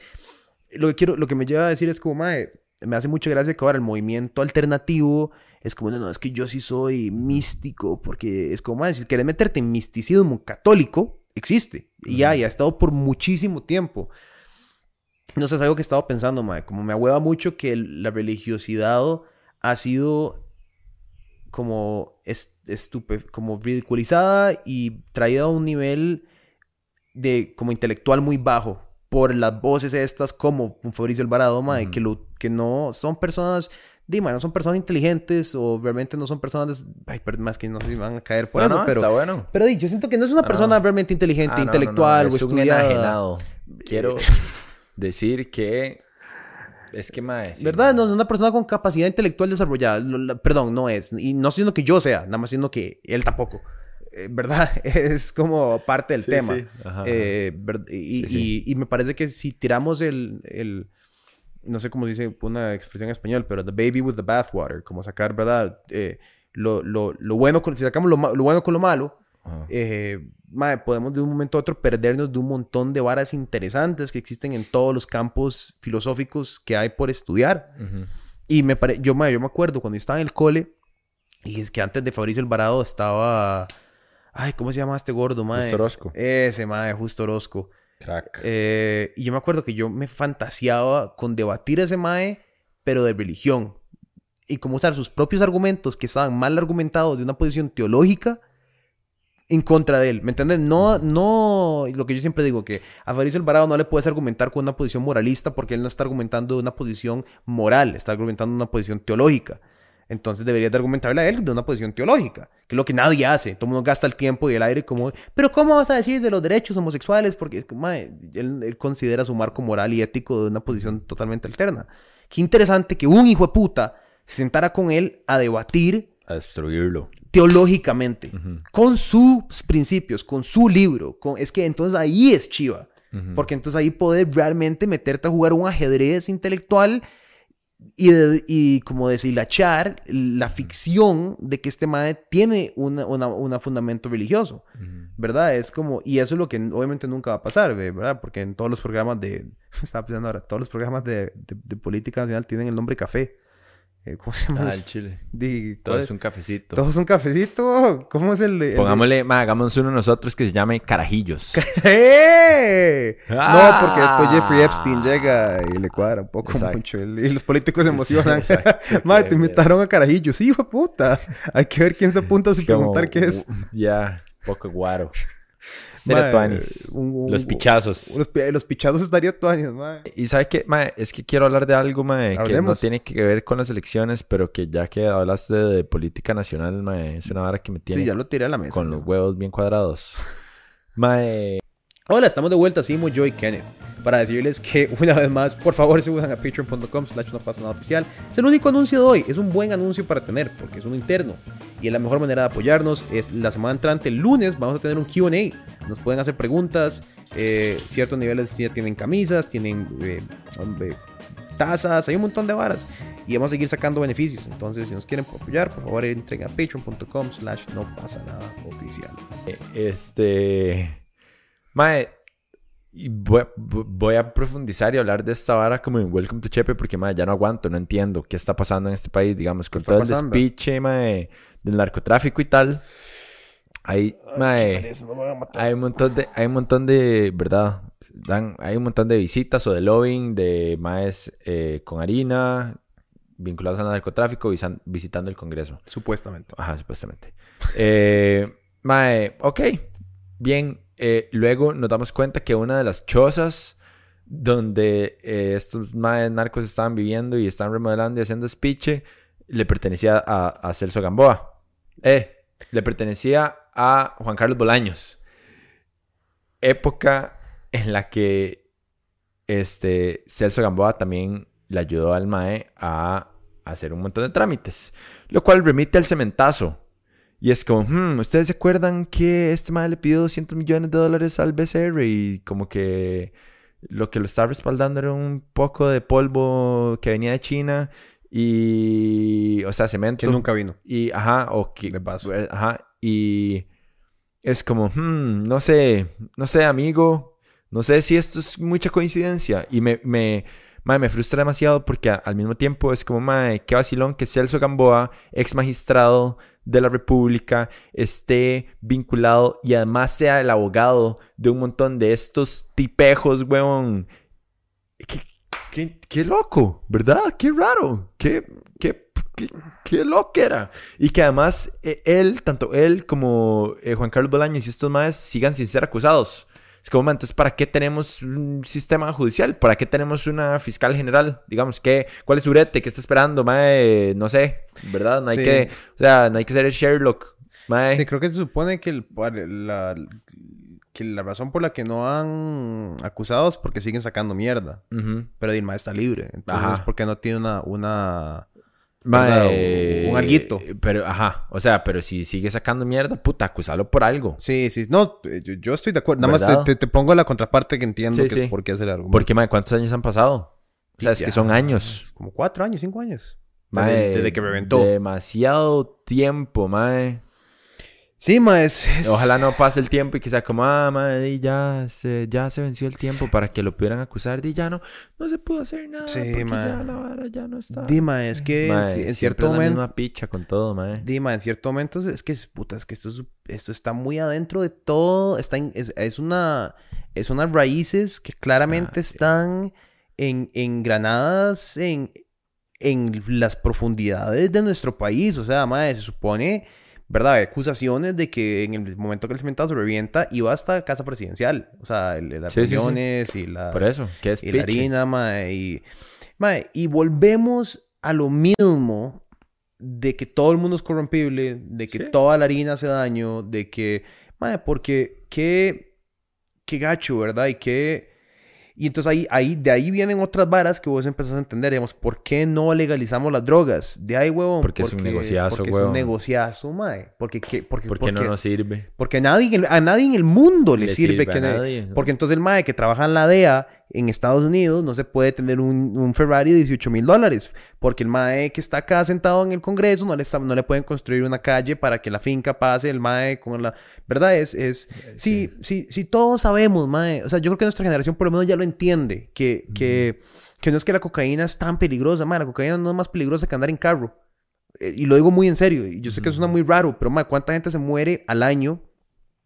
[SPEAKER 2] lo que quiero, lo que me lleva a decir es como, mae, me hace mucha gracia que ahora el movimiento alternativo es como, no, no, es que yo sí soy místico, porque es como, mae, si querés meterte en misticismo católico, existe, y ya, y ha estado por muchísimo tiempo. No sé, es algo que he estado pensando, mae, como me ahueva mucho que la religiosidad ha sido como es, estupe, como ridiculizada y traída a un nivel de como intelectual muy bajo por las voces estas como un Fabricio Alvarado, mae, que, lo, que no son personas, dime, no son personas inteligentes o realmente no son personas, ay, pero más que no se van a caer por
[SPEAKER 1] no,
[SPEAKER 2] eso,
[SPEAKER 1] no,
[SPEAKER 2] pero,
[SPEAKER 1] está bueno.
[SPEAKER 2] pero di, yo siento que no es una
[SPEAKER 1] Ah,
[SPEAKER 2] persona
[SPEAKER 1] no.
[SPEAKER 2] realmente inteligente,
[SPEAKER 1] Ah, no, no, no,
[SPEAKER 2] intelectual o
[SPEAKER 1] es
[SPEAKER 2] estudiada.
[SPEAKER 1] Quiero decir que es que sí,
[SPEAKER 2] ¿Verdad? No es una persona con capacidad intelectual desarrollada. La- perdón, no es. Y no siendo que yo sea, nada más siendo que él tampoco. Eh, ¿Verdad? Es como parte del
[SPEAKER 1] Sí,
[SPEAKER 2] tema.
[SPEAKER 1] sí. Ajá,
[SPEAKER 2] Eh, y,
[SPEAKER 1] Sí, sí.
[SPEAKER 2] y- y me parece que si tiramos el, el- no sé cómo dice una expresión en español, pero the baby with the bathwater, como sacar, ¿verdad? Eh, lo, lo- lo bueno con, si sacamos lo, lo bueno con lo malo, eh, mae, podemos de un momento a otro perdernos de un montón de varas interesantes que existen en todos los campos filosóficos que hay por estudiar. Y me pare... yo, mae, yo me acuerdo cuando estaba en el cole, y es que antes de Fabricio Alvarado estaba... Ay, ¿cómo se llama este gordo, mae?
[SPEAKER 1] Justo Orozco.
[SPEAKER 2] Ese, mae, Justo Orozco.
[SPEAKER 1] Crack.
[SPEAKER 2] Eh, y yo me acuerdo que yo me fantaseaba con debatir a ese mae, pero de religión. y como usar sus propios argumentos que estaban mal argumentados de una posición teológica en contra de él, ¿me entiendes? No, no, lo que yo siempre digo, que a Fabricio Alvarado no le puedes argumentar con una posición moralista porque él no está argumentando de una posición moral, está argumentando una posición teológica. Entonces deberías de argumentarle a él de una posición teológica, que es lo que nadie hace. Todo el mundo gasta el tiempo y el aire como, pero ¿cómo vas a decir de los derechos homosexuales? Porque mae, él, él considera su marco moral y ético de una posición totalmente alterna. Qué interesante que un hijo de puta se sentara con él a debatir
[SPEAKER 1] A destruirlo.
[SPEAKER 2] teológicamente, con sus principios, con su libro. Con... Es que entonces ahí es chiva. Porque entonces ahí poder realmente meterte a jugar un ajedrez intelectual y, de- y como deshilachar la ficción de que este mae tiene una, una, una fundamento religioso. ¿verdad? Es como, y eso es lo que obviamente nunca va a pasar, ve, ¿verdad? Porque en todos los programas de, estaba pensando ahora, todos los programas de, de- de política nacional tienen el nombre café. Eh, ¿Cómo se llama?
[SPEAKER 1] Ah, el chile. Todo
[SPEAKER 2] ¿cuál
[SPEAKER 1] es un cafecito.
[SPEAKER 2] ¿Todo es un cafecito? ¿Cómo es el de...? el
[SPEAKER 1] Pongámosle, ma, hagamos uno nosotros que se llame Carajillos.
[SPEAKER 2] ¡Eh!
[SPEAKER 1] Ah.
[SPEAKER 2] No, porque después Jeffrey Epstein llega y le cuadra un poco
[SPEAKER 1] Exacto.
[SPEAKER 2] mucho. el- y los políticos se emocionan.
[SPEAKER 1] exacto,
[SPEAKER 2] Madre, te invitaron a Carajillos. Sí, hijo de puta. Hay que ver quién se apunta sin preguntar qué es.
[SPEAKER 1] Ya, poco guaro.
[SPEAKER 2] Mae, un-
[SPEAKER 1] Los pichazos.
[SPEAKER 2] Los, pi- los pichazos estaría tuanis, madre.
[SPEAKER 1] Y sabes qué, mae, es que quiero hablar de algo, mae, que no
[SPEAKER 2] Hablemos.
[SPEAKER 1] tiene que ver con las elecciones, pero que ya que hablaste de, política nacional, mae, es una vara que me tiene
[SPEAKER 2] Sí, ya lo tiré a la mesa.
[SPEAKER 1] con
[SPEAKER 2] ¿no?
[SPEAKER 1] los huevos bien cuadrados. Mae,
[SPEAKER 2] Hola, estamos de vuelta, Simo, yo y Kenneth, para decirles que una vez más, por favor, se usan a patreon.com slash no pasa nada oficial. Es el único anuncio de hoy, es un buen anuncio para tener, porque es uno interno. Y la mejor manera de apoyarnos es la semana entrante, el lunes, vamos a tener un QA. Nos pueden hacer preguntas, eh, ciertos niveles ya tienen camisas, tienen eh, tazas, hay un montón de varas. Y vamos a seguir sacando beneficios. Entonces, si nos quieren apoyar, por favor, entren a patreon.com slash no pasa nada oficial.
[SPEAKER 1] este... Mae, y voy, voy a profundizar y hablar de esta vara como en Welcome to Chepe porque, mae, ya no aguanto, no entiendo qué está pasando en este país, digamos, con todo el
[SPEAKER 2] pasando?
[SPEAKER 1] despiche, mae, del narcotráfico y tal. Ahí, mae...
[SPEAKER 2] No.
[SPEAKER 1] Hay un montón de, hay un montón de, ¿verdad? Dan, hay un montón de visitas o de lobbying de maes eh, con harina vinculados al narcotráfico visan- visitando el Congreso.
[SPEAKER 2] Supuestamente.
[SPEAKER 1] Ajá, supuestamente. Eh, mae, ok, bien. Eh, luego nos damos cuenta que una de las chozas donde eh, estos narcos estaban viviendo y estaban remodelando y haciendo speech le pertenecía a, a Celso Gamboa. Eh, le pertenecía a Juan Carlos Bolaños. Época en la que este, Celso Gamboa también le ayudó al MAE a hacer un montón de trámites. Lo cual remite al cementazo. Y es como, hmm, ¿ustedes se acuerdan que este MAE le pidió 200 millones de dólares al BCR? Y como que lo que lo estaba respaldando era un poco de polvo que venía de China. Y, o sea, cemento.
[SPEAKER 2] Que nunca vino.
[SPEAKER 1] Y, ajá, o que...
[SPEAKER 2] De paso.
[SPEAKER 1] eh, Ajá, y es como, hmm, no sé, no sé, amigo, no sé si esto es mucha coincidencia. Y me, me, mae, me frustra demasiado porque a- al mismo tiempo es como, mae, qué vacilón que Celso Gamboa, ex magistrado de la República, esté vinculado y además sea el abogado de un montón de estos tipejos, weón. Qué, qué, qué loco, ¿verdad? Qué raro. Qué, qué, qué, qué loco era. Y que además eh, él, tanto él como eh, Juan Carlos Bolaños y estos más sigan sin ser acusados. Es como, entonces, ¿para qué tenemos un sistema judicial? ¿Para qué tenemos una fiscal general? Digamos, ¿qué, ¿cuál es su brete? ¿Qué está esperando? Mae, no sé, ¿verdad? No hay
[SPEAKER 2] Sí.
[SPEAKER 1] que, o sea, no hay que ser el Sherlock. Mae.
[SPEAKER 2] Sí, creo que se supone que, el, la, que la razón por la que no han acusado es porque siguen sacando mierda. Pero Dilma está libre. Entonces,
[SPEAKER 1] Ajá.
[SPEAKER 2] porque no tiene una... una... ¿Verdad? Un alguito.
[SPEAKER 1] Pero, ajá, o sea, pero si sigue sacando mierda, puta, acusalo por algo.
[SPEAKER 2] Sí, sí. No, eh, yo, yo estoy de acuerdo. Nada más te, te- te pongo la contraparte que entiendo
[SPEAKER 1] Sí,
[SPEAKER 2] que
[SPEAKER 1] sí.
[SPEAKER 2] es por qué hacer argumento.
[SPEAKER 1] Porque, mae, ¿cuántos años han pasado? O sea, es
[SPEAKER 2] Ya,
[SPEAKER 1] que son años.
[SPEAKER 2] Como cuatro años, cinco años. Desde, desde que reventó.
[SPEAKER 1] Demasiado tiempo, mae.
[SPEAKER 2] Sí, ma, es... es-
[SPEAKER 1] Ojalá no pase el tiempo y que sea como, ah, y ya se, ya se venció el tiempo para que lo pudieran acusar. Y ya no, no se pudo hacer nada.
[SPEAKER 2] Sí,
[SPEAKER 1] porque ya la vara ya no está.
[SPEAKER 2] Dima, es que en, en cierto momento...
[SPEAKER 1] misma picha con todo, mae.
[SPEAKER 2] Dima, en cierto momento es que, puta, es que esto, es- esto está muy adentro de todo. Está en- es, es una, es unas raíces que claramente
[SPEAKER 1] Ah,
[SPEAKER 2] están en, engranadas en, en las profundidades de nuestro país. O sea, mae, se supone, ¿verdad? Hay acusaciones de que en el momento que el cementado se revienta, iba hasta casa presidencial. O sea, el- las
[SPEAKER 1] Sí, sí, sí.
[SPEAKER 2] reuniones y las...
[SPEAKER 1] Por eso, que es
[SPEAKER 2] y la harina, mae, y, mae, y volvemos a lo mismo de que todo el mundo es corrompible, de que toda la harina hace daño, de que, mae, porque qué, qué gacho, ¿verdad? Y qué... Y entonces ahí, ahí, de ahí vienen otras varas que vos empezás a entender, digamos, ¿por qué no legalizamos las drogas? De ahí, huevón.
[SPEAKER 1] Porque es un negociazo,
[SPEAKER 2] Porque es un negociazo, mae. Porque, porque,
[SPEAKER 1] ¿Por qué no
[SPEAKER 2] porque-
[SPEAKER 1] nos sirve?
[SPEAKER 2] porque a nadie, en el- a nadie en el mundo le,
[SPEAKER 1] Le
[SPEAKER 2] sirve,
[SPEAKER 1] sirve
[SPEAKER 2] que...
[SPEAKER 1] a
[SPEAKER 2] ne-
[SPEAKER 1] nadie.
[SPEAKER 2] Porque entonces el MAE que trabaja en la DEA en Estados Unidos no se puede tener un, un Ferrari de 18 mil dólares. Porque el MAE que está acá sentado en el Congreso no le, está- no le pueden construir una calle para que la finca pase el MAE con la... ¿Verdad? Es... es sí, sí, sí, todos sabemos, MAE. O sea, yo creo que nuestra generación por lo menos ya lo entiende. Que, que, que no es que la cocaína es tan peligrosa, MAE. La cocaína no es más peligrosa que andar en carro. Eh, Y lo digo muy en serio. Y yo sé que suena muy raro, pero ¿cuánta gente se muere al año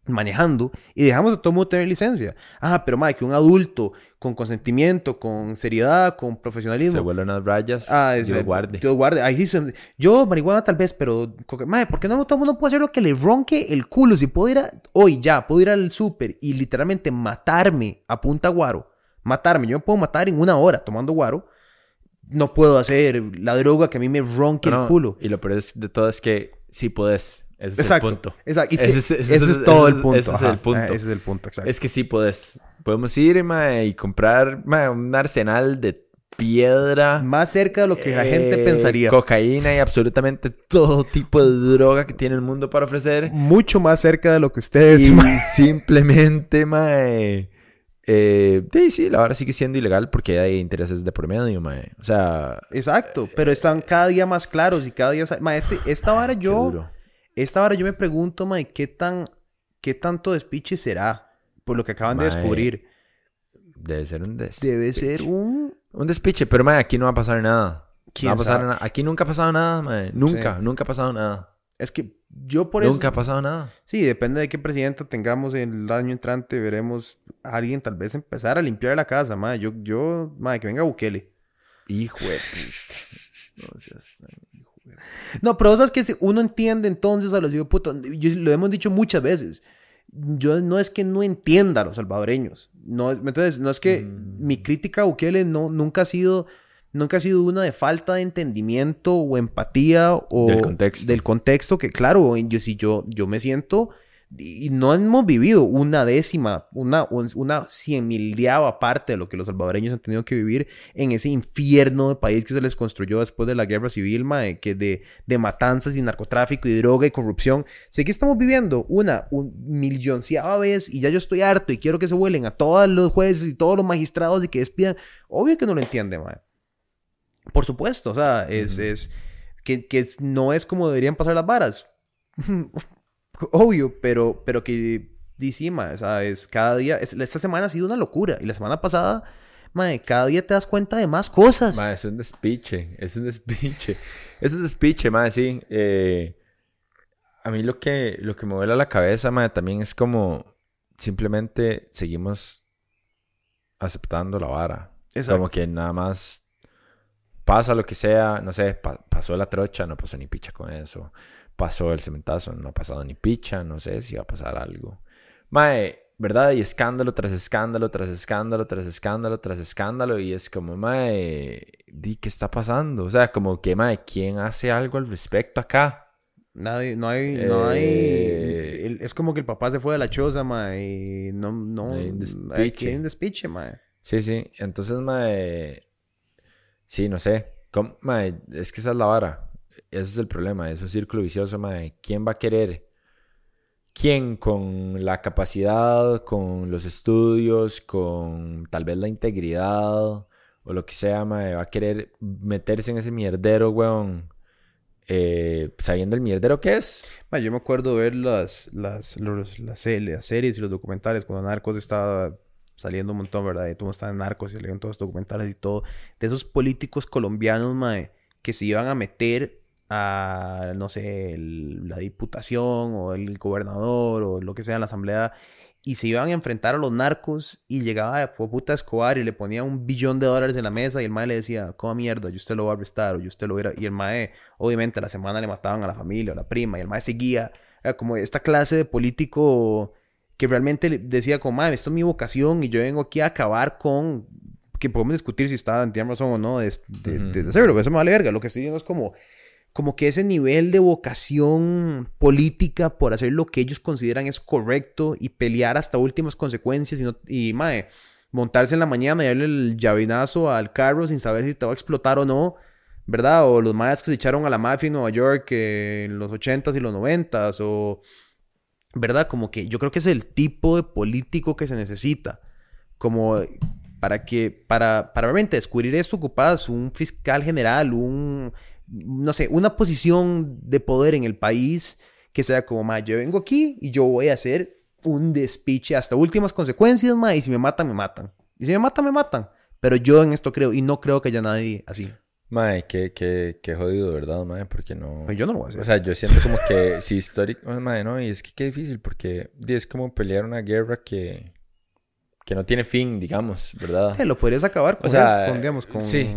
[SPEAKER 2] manejando y dejamos a todo mundo tener licencia? Ah, pero mae, que un adulto con consentimiento, con seriedad, con
[SPEAKER 1] Se
[SPEAKER 2] profesionalismo.
[SPEAKER 1] vuelven unas rayas.
[SPEAKER 2] Ah, es,
[SPEAKER 1] Dios guarde.
[SPEAKER 2] Dios guarde. Ahí sí se- Yo, marihuana tal vez, pero... Mae, ¿por qué no todo el mundo puede hacer lo que le ronque el culo? Si puedo ir a... Hoy ya, puedo ir al súper y literalmente matarme a punta guaro. Matarme. Yo me puedo matar en una hora tomando guaro. No puedo hacer la droga que a mí me ronque
[SPEAKER 1] No,
[SPEAKER 2] el culo.
[SPEAKER 1] Y lo peor es- de todo es que sí puedes. Ese es
[SPEAKER 2] Exacto.
[SPEAKER 1] el punto.
[SPEAKER 2] Exacto. Es que
[SPEAKER 1] Ese es- ese
[SPEAKER 2] es,
[SPEAKER 1] es-
[SPEAKER 2] todo el punto.
[SPEAKER 1] ese es el punto.
[SPEAKER 2] Ese es el punto, exacto.
[SPEAKER 1] Es que sí puedes. Podemos ir mae, y comprar un arsenal de piedra.
[SPEAKER 2] Más cerca de lo que la gente
[SPEAKER 1] eh,
[SPEAKER 2] pensaría.
[SPEAKER 1] Cocaína y absolutamente todo tipo de droga que tiene el mundo para ofrecer.
[SPEAKER 2] Mucho más cerca de lo que ustedes...
[SPEAKER 1] Y simplemente, mae. Eh, sí, sí, la vara sigue siendo ilegal porque hay intereses de por medio, mae. O sea,
[SPEAKER 2] Exacto. Pero están cada día más claros y cada día... Ma, este, esta vara yo... Esta vara yo me pregunto, mae, ¿qué tan... ¿Qué tanto despiche será? Por lo que acaban de descubrir.
[SPEAKER 1] Debe ser un despiche.
[SPEAKER 2] Debe ser un...
[SPEAKER 1] Un despiche, pero mae, aquí no va a pasar nada. No
[SPEAKER 2] ¿Quién
[SPEAKER 1] va a pasar nada. Aquí nunca ha pasado nada, mae. Nunca, nunca ha pasado nada.
[SPEAKER 2] Es que yo por eso...
[SPEAKER 1] Nunca ha pasado nada.
[SPEAKER 2] Sí, depende de qué presidenta tengamos el año entrante, veremos a alguien tal vez empezar a limpiar la casa, mae. Yo, yo, mae, que venga Bukele.
[SPEAKER 1] Hijo de puta. No seas
[SPEAKER 2] No, pero sabes que si uno entiende entonces a los hijos lo hemos dicho muchas veces. Yo no es que no entienda a los salvadoreños. No, es- ¿me entiendes? No es que
[SPEAKER 1] Mm.
[SPEAKER 2] mi crítica a Bukele no, nunca ha sido nunca ha sido una de falta de entendimiento o empatía o
[SPEAKER 1] Del contexto.
[SPEAKER 2] del contexto que claro, yo si yo yo me siento y no hemos vivido una décima, una, un- una cien mildeava parte de lo que los salvadoreños han tenido que vivir en ese infierno de país que se les construyó después de la guerra civil, mae, que de, de matanzas y narcotráfico y droga y corrupción. Sé que estamos viviendo una un millonciava vez y ya yo estoy harto y quiero que se vuelen a todos los jueces y todos los magistrados y que despidan. Obvio que no lo entiende, mae. Por supuesto, o sea, es, es que, que no es como deberían pasar las varas. Obvio, pero, pero que DC, mae, o sea, es cada día, es- esta semana ha sido una locura y la semana pasada, mae, cada día te das cuenta de más cosas.
[SPEAKER 1] Ma, es un despiche, es un despiche. Es un despiche, ma, sí. Eh, a mí lo que, lo que me vuela la cabeza, ma, también es como simplemente seguimos aceptando la vara.
[SPEAKER 2] Exacto.
[SPEAKER 1] Como que nada más pasa lo que sea, no sé, pa- pasó la trocha, no pasó ni picha con eso. Pasó el cementazo, no ha pasado ni picha, no sé si va a pasar algo. Mae, ¿verdad? Y escándalo tras escándalo, tras escándalo, tras escándalo, tras escándalo. Y es como, mae, di, ¿qué está pasando? O sea, como que, mae, ¿quién hace algo al respecto acá?
[SPEAKER 2] Nadie, no hay, no hay,
[SPEAKER 1] Eh.
[SPEAKER 2] es como que el papá se fue de la choza, mae, y no, no,
[SPEAKER 1] hay un despiche.
[SPEAKER 2] hay un despiche, mae.
[SPEAKER 1] Sí, sí. Entonces, mae, sí, no sé. ¿Cómo? Mae, es que esa es la vara. Ese es el problema. Es un círculo vicioso, mae. ¿Quién va a querer? ¿Quién con la capacidad, con los estudios, con tal vez la integridad o lo que sea, mae, va a querer meterse en ese mierdero, weón? eh, sabiendo el mierdero que es.
[SPEAKER 2] Yo me acuerdo ver las, las, los- las, se- las series y los documentales cuando Narcos estaba saliendo un montón, ¿verdad? Y todo estaba en Narcos y salieron todos los documentales y todo. De esos políticos colombianos, mae, que se iban a meter a, no sé, el- la diputación o el gobernador o lo que sea en la asamblea y se iban a enfrentar a los narcos y llegaba de puta Escobar y le ponía un billón de dólares en la mesa y el mae le decía, ¿cómo mierda? Yo usted lo va a arrestar o yo usted lo hubiera... Y el mae, obviamente, a la semana le mataban a la familia o a la prima y el mae seguía. Era como esta clase de político que realmente decía como, mae, esto es mi vocación y yo vengo aquí a acabar con... Que podemos discutir si está, tiene razón o no de, de, de- de hacerlo, eso me vale verga. Lo que estoy diciendo es como como que ese nivel de vocación política por hacer lo que ellos consideran es correcto y pelear hasta últimas consecuencias y, no, y mae, montarse en la mañana y darle el llavinazo al carro sin saber si te va a explotar o no, ¿verdad? O los maes que se echaron a la mafia en Nueva York en los 80s y los 90s, o, ¿verdad? Como que yo creo que es el tipo de político que se necesita, como para que, para, para realmente descubrir esto ocupas un fiscal general, un no sé, una posición de poder en el país que sea como, ma, yo vengo aquí y yo voy a hacer un despiche hasta últimas consecuencias, ma, y si me matan, me matan. Y si me matan, me matan. Pero yo en esto creo, y no creo que haya nadie así.
[SPEAKER 1] Mae, qué, qué, qué jodido, ¿verdad, mae? Porque no...
[SPEAKER 2] Pero yo no lo voy a hacer.
[SPEAKER 1] O sea, yo siento como que si histórico... Mae, no, y es que qué difícil porque es como pelear una guerra que... Que no tiene fin, digamos, ¿verdad?
[SPEAKER 2] Eh, lo podrías acabar con,
[SPEAKER 1] O sea,
[SPEAKER 2] eso, con, digamos, con...
[SPEAKER 1] sí,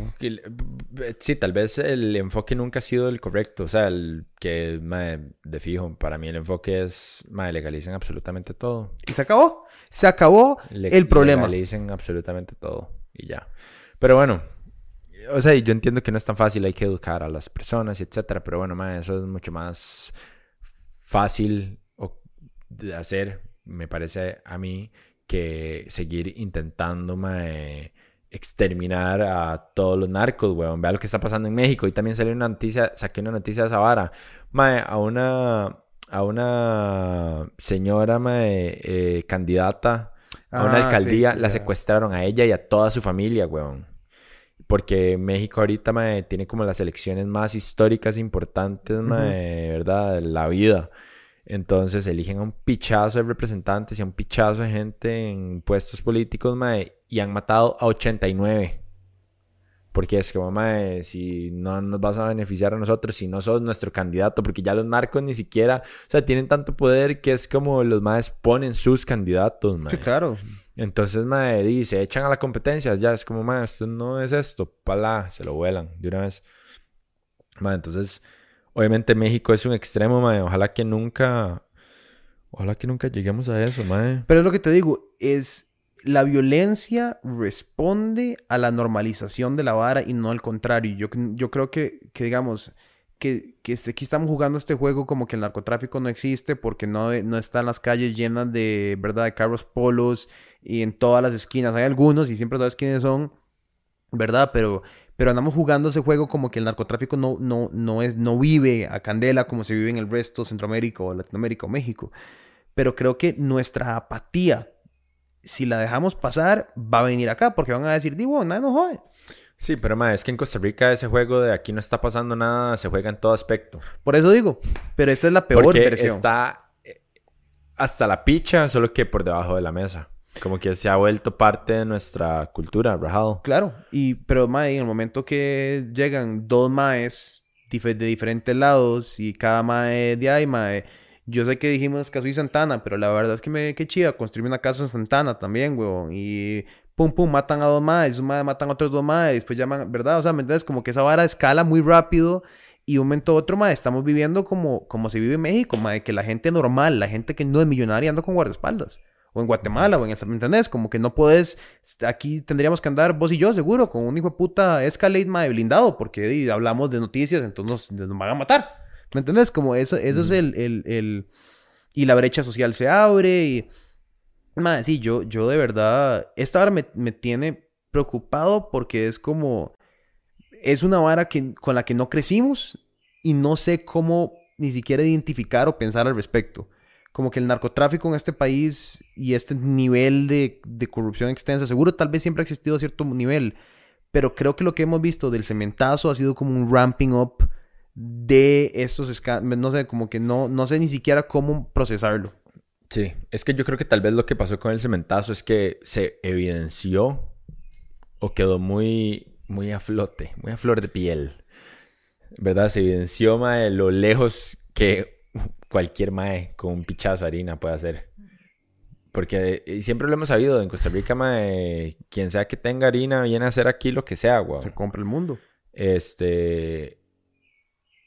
[SPEAKER 1] sí, tal vez el enfoque nunca ha sido el correcto. O sea, el que, mae, de fijo, para mí el enfoque es, mae, legalicen absolutamente todo.
[SPEAKER 2] Y se acabó. Se acabó
[SPEAKER 1] Le-
[SPEAKER 2] el problema.
[SPEAKER 1] Legalicen absolutamente todo y ya. Pero bueno, o sea, yo entiendo que no es tan fácil, hay que educar a las personas etcétera. Pero bueno, mae, eso es mucho más fácil de hacer, me parece a mí, que seguir intentando, mae, exterminar a todos los narcos, weón. Vea lo que está pasando en México. Y también salió una noticia, saqué una noticia de esa vara. Mae, a una, a una señora, mae, eh, candidata a una
[SPEAKER 2] Ah, sí,
[SPEAKER 1] alcaldía,
[SPEAKER 2] sí,
[SPEAKER 1] la
[SPEAKER 2] ya.
[SPEAKER 1] secuestraron a ella y a toda su familia, weón. Porque México ahorita, mae, tiene como las elecciones más históricas importantes, mae, ¿verdad? De la vida. Entonces eligen a un pichazo de representantes y a un pichazo de gente en puestos políticos, mae, y han matado a 89. Porque es como, mae, si no nos vas a beneficiar a nosotros, si no sos nuestro candidato, porque ya los narcos ni siquiera, o sea, tienen tanto poder que es como los maes ponen sus candidatos, mae.
[SPEAKER 2] Sí, claro.
[SPEAKER 1] Entonces, mae, di, se echan a la competencia, ya es como, mae, esto no es esto, pala, se lo vuelan de una vez. Mae, entonces, obviamente México es un extremo, mae, ojalá que nunca, ojalá que nunca lleguemos a eso, mae.
[SPEAKER 2] Pero es lo que te digo, es la violencia responde a la normalización de la vara y no al contrario. Yo, yo creo que, que digamos, que, que este- aquí estamos jugando este juego como que el narcotráfico no existe porque no, no están las calles llenas de, ¿verdad?, de carros polos y en todas las esquinas. Hay algunos y siempre todas las esquinas son, ¿verdad? Pero, pero andamos jugando ese juego como que el narcotráfico no, no, no, es, no vive a candela como se vive en el resto de Centroamérica o Latinoamérica o México. Pero creo que nuestra apatía, si la dejamos pasar, va a venir acá porque van a decir, digo, nada no jode.
[SPEAKER 1] Sí, pero mae, es que en Costa Rica ese juego de aquí no está pasando nada, se juega en todo aspecto.
[SPEAKER 2] Por eso digo, pero esta es la peor
[SPEAKER 1] Porque
[SPEAKER 2] versión.
[SPEAKER 1] está eh, hasta la picha, solo que por debajo de la mesa. Como que se ha vuelto parte de nuestra cultura, rajado.
[SPEAKER 2] Claro, y, pero mae, en el momento que llegan dos maes de diferentes lados y cada mae de ahí, mae, yo sé que dijimos que soy Santana, pero la verdad es que me que chida construirme una casa en Santana también, weón, y pum pum, matan a dos maes, un mae matan a otros dos maes, después llaman, ¿verdad? O sea, ¿me entiendes? Como que esa vara escala muy rápido y un momento a otro, mae, estamos viviendo como, como se vive en México, mae, que la gente normal, la gente que no es millonaria anda con guardaespaldas. O en Guatemala, o en el... ¿Me entendés? Como que no puedes... Aquí tendríamos que andar vos y yo, seguro, con un hijo de puta Escalade, mae, blindado, porque di, hablamos de noticias, entonces nos, nos van a matar. ¿Me entendés? Como eso, eso es el, el, el... Y la brecha social se abre y... Mae, sí, yo, yo de verdad... Esta vara me, me tiene preocupado porque es como... Es una vara que, con la que no crecimos y no sé cómo ni siquiera identificar o pensar al respecto como que el narcotráfico en este país y este nivel de, corrupción extensa, seguro tal vez siempre ha existido a cierto nivel, pero creo que lo que hemos visto del cementazo ha sido como un ramping up de estos escándalos, no sé, como que no, no sé ni siquiera cómo procesarlo.
[SPEAKER 1] Sí, es que yo creo que tal vez lo que pasó con el cementazo es que se evidenció o quedó muy, muy a flote, muy a flor de piel. ¿Verdad? Se evidenció, mae, lo lejos que cualquier mae con un pichazo de harina puede hacer. Porque y siempre lo hemos sabido, en Costa Rica, mae, quien sea que tenga harina viene a hacer aquí lo que sea, weón.
[SPEAKER 2] Se compra el mundo.
[SPEAKER 1] Este.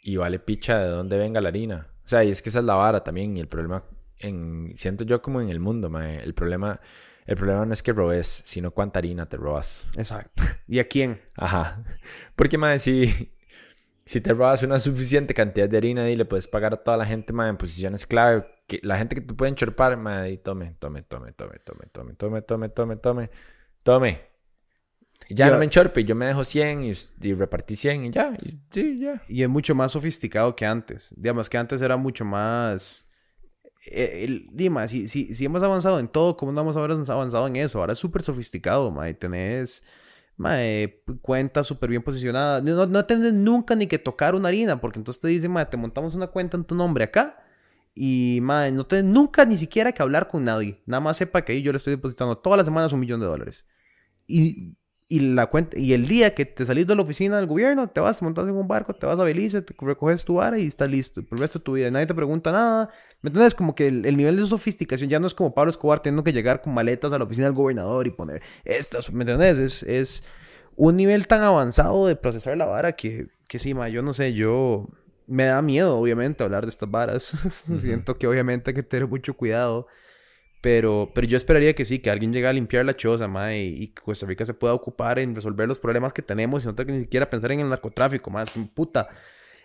[SPEAKER 1] Y vale picha de dónde venga la harina. O sea, y es que esa es la vara también. Y el problema, en, siento yo como en el mundo, mae, el problema, el problema no es que robes, sino cuánta harina te robas.
[SPEAKER 2] Exacto. ¿Y a quién?
[SPEAKER 1] Ajá. Porque, mae, si, si te robas una suficiente cantidad de harina y le puedes pagar a toda la gente, mae, en posiciones clave, que la gente que te pueden chorpar, y tome, tome, tome, tome, tome, tome, tome, tome, tome, tome, tome. Y ya
[SPEAKER 2] Yo-
[SPEAKER 1] no me enchorpe, y yo me dejo 100 y, y repartí 100 y ya, y, ya.
[SPEAKER 2] Y es mucho más sofisticado que antes. Digamos que antes era mucho más... eh, el- Dima, si, si, si hemos avanzado en todo, ¿cómo no hemos avanzado en eso? Ahora es súper sofisticado, mae. Tenés mae, cuentas súper bien posicionadas. No, no tenés nunca ni que tocar una harina, porque entonces te dicen, mae, te montamos una cuenta en tu nombre acá. Y, mae, no tenés nunca ni siquiera que hablar con nadie. Nada más sepa que ahí yo le estoy depositando todas las semanas un millón de dólares. Y, y la cuenta, y el día que te salís de la oficina del gobierno, te vas, montas en un barco, te vas a Belice, te recoges tu vara y está listo. Por el resto de tu vida, nadie te pregunta nada. ¿Me entiendes? Como que el, el nivel de sofisticación ya no es como Pablo Escobar teniendo que llegar con maletas a la oficina del gobernador y poner estas, ¿me entiendes? Es, es un nivel tan avanzado de procesar la vara que, que sí, ma, yo no sé, yo me da miedo, obviamente, hablar de estas varas. Siento que obviamente hay que tener mucho cuidado. Pero, pero yo esperaría que sí, que alguien llegue a limpiar la choza, mae, y, que Costa Rica se pueda ocupar en resolver los problemas que tenemos y no tener que ni siquiera pensar en el narcotráfico, más que puta.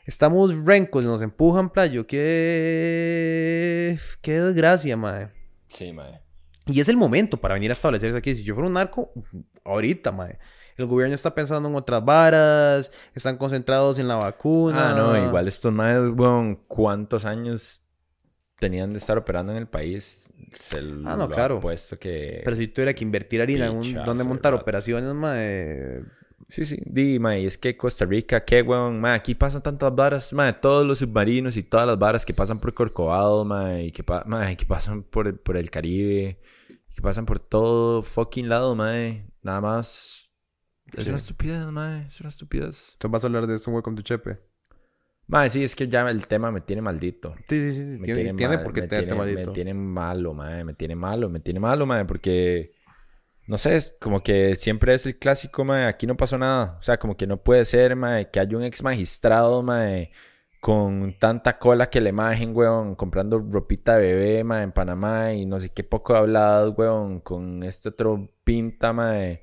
[SPEAKER 2] Estamos rencos, nos empujan, playo. Qué, qué desgracia, mae.
[SPEAKER 1] Sí, mae.
[SPEAKER 2] Y es el momento para venir a establecerse aquí. Si yo fuera un narco, ahorita, mae. El gobierno está pensando en otras varas, están concentrados en la vacuna.
[SPEAKER 1] Ah, no, igual estos maes, weón, ¿cuántos años tenían de estar operando en el país? Se
[SPEAKER 2] Ah, no,
[SPEAKER 1] lo
[SPEAKER 2] claro.
[SPEAKER 1] apuesto que...
[SPEAKER 2] Pero si tuviera que invertir harina en un,
[SPEAKER 1] Pichazo
[SPEAKER 2] donde
[SPEAKER 1] de
[SPEAKER 2] montar operaciones, mae.
[SPEAKER 1] Sí, sí. Di, mae, es que Costa Rica, qué, weón, mae, aquí pasan tantas varas, mae, todos los submarinos y todas las varas que pasan por Corcovado, mae, y que, pa- mae, que pasan por el, por el Caribe, que pasan por todo fucking lado, mae, nada más... Es
[SPEAKER 2] Sí.
[SPEAKER 1] una estupidez, mae, es una estupidez.
[SPEAKER 2] Entonces vas a hablar de esto en Welcome to Chepe.
[SPEAKER 1] Mae, sí, es que ya el tema me tiene maldito.
[SPEAKER 2] Sí, sí, sí.
[SPEAKER 1] Me
[SPEAKER 2] Tiene, tiene
[SPEAKER 1] mal-
[SPEAKER 2] por qué
[SPEAKER 1] me tiene-
[SPEAKER 2] maldito.
[SPEAKER 1] Me tiene malo, mae. Me tiene malo, me tiene malo, mae. Porque, no sé, es como que siempre es el clásico, mae. Aquí no pasó nada. O sea, como que no puede ser, mae, que haya un ex magistrado, mae, con tanta cola que le majen, weón, comprando ropita de bebé, mae, en Panamá y no sé qué poco hablado, weón, con este otro pinta, mae.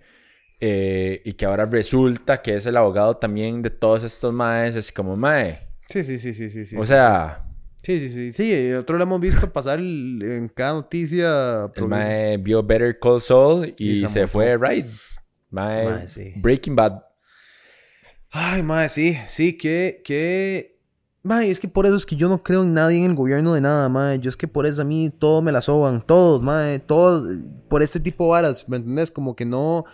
[SPEAKER 1] eh, y que ahora resulta que es el abogado también de todos estos maes. Es como, mae.
[SPEAKER 2] Sí, sí, sí, sí, sí. sí.
[SPEAKER 1] o sea,
[SPEAKER 2] Sí, sí, sí. Sí, nosotros lo hemos visto pasar el- en cada noticia.
[SPEAKER 1] El mae vio Better Call Saul y,
[SPEAKER 2] Y se
[SPEAKER 1] fue right. Mae,
[SPEAKER 2] Mae, sí.
[SPEAKER 1] Breaking Bad.
[SPEAKER 2] Ay, madre, sí, sí, que, que... Mae, es que por eso es que yo no creo en nadie en el gobierno de nada, madre. Yo es que por eso a mí todo me la soban, todos, madre, todos, por este tipo de varas, ¿me entendés? Como que no...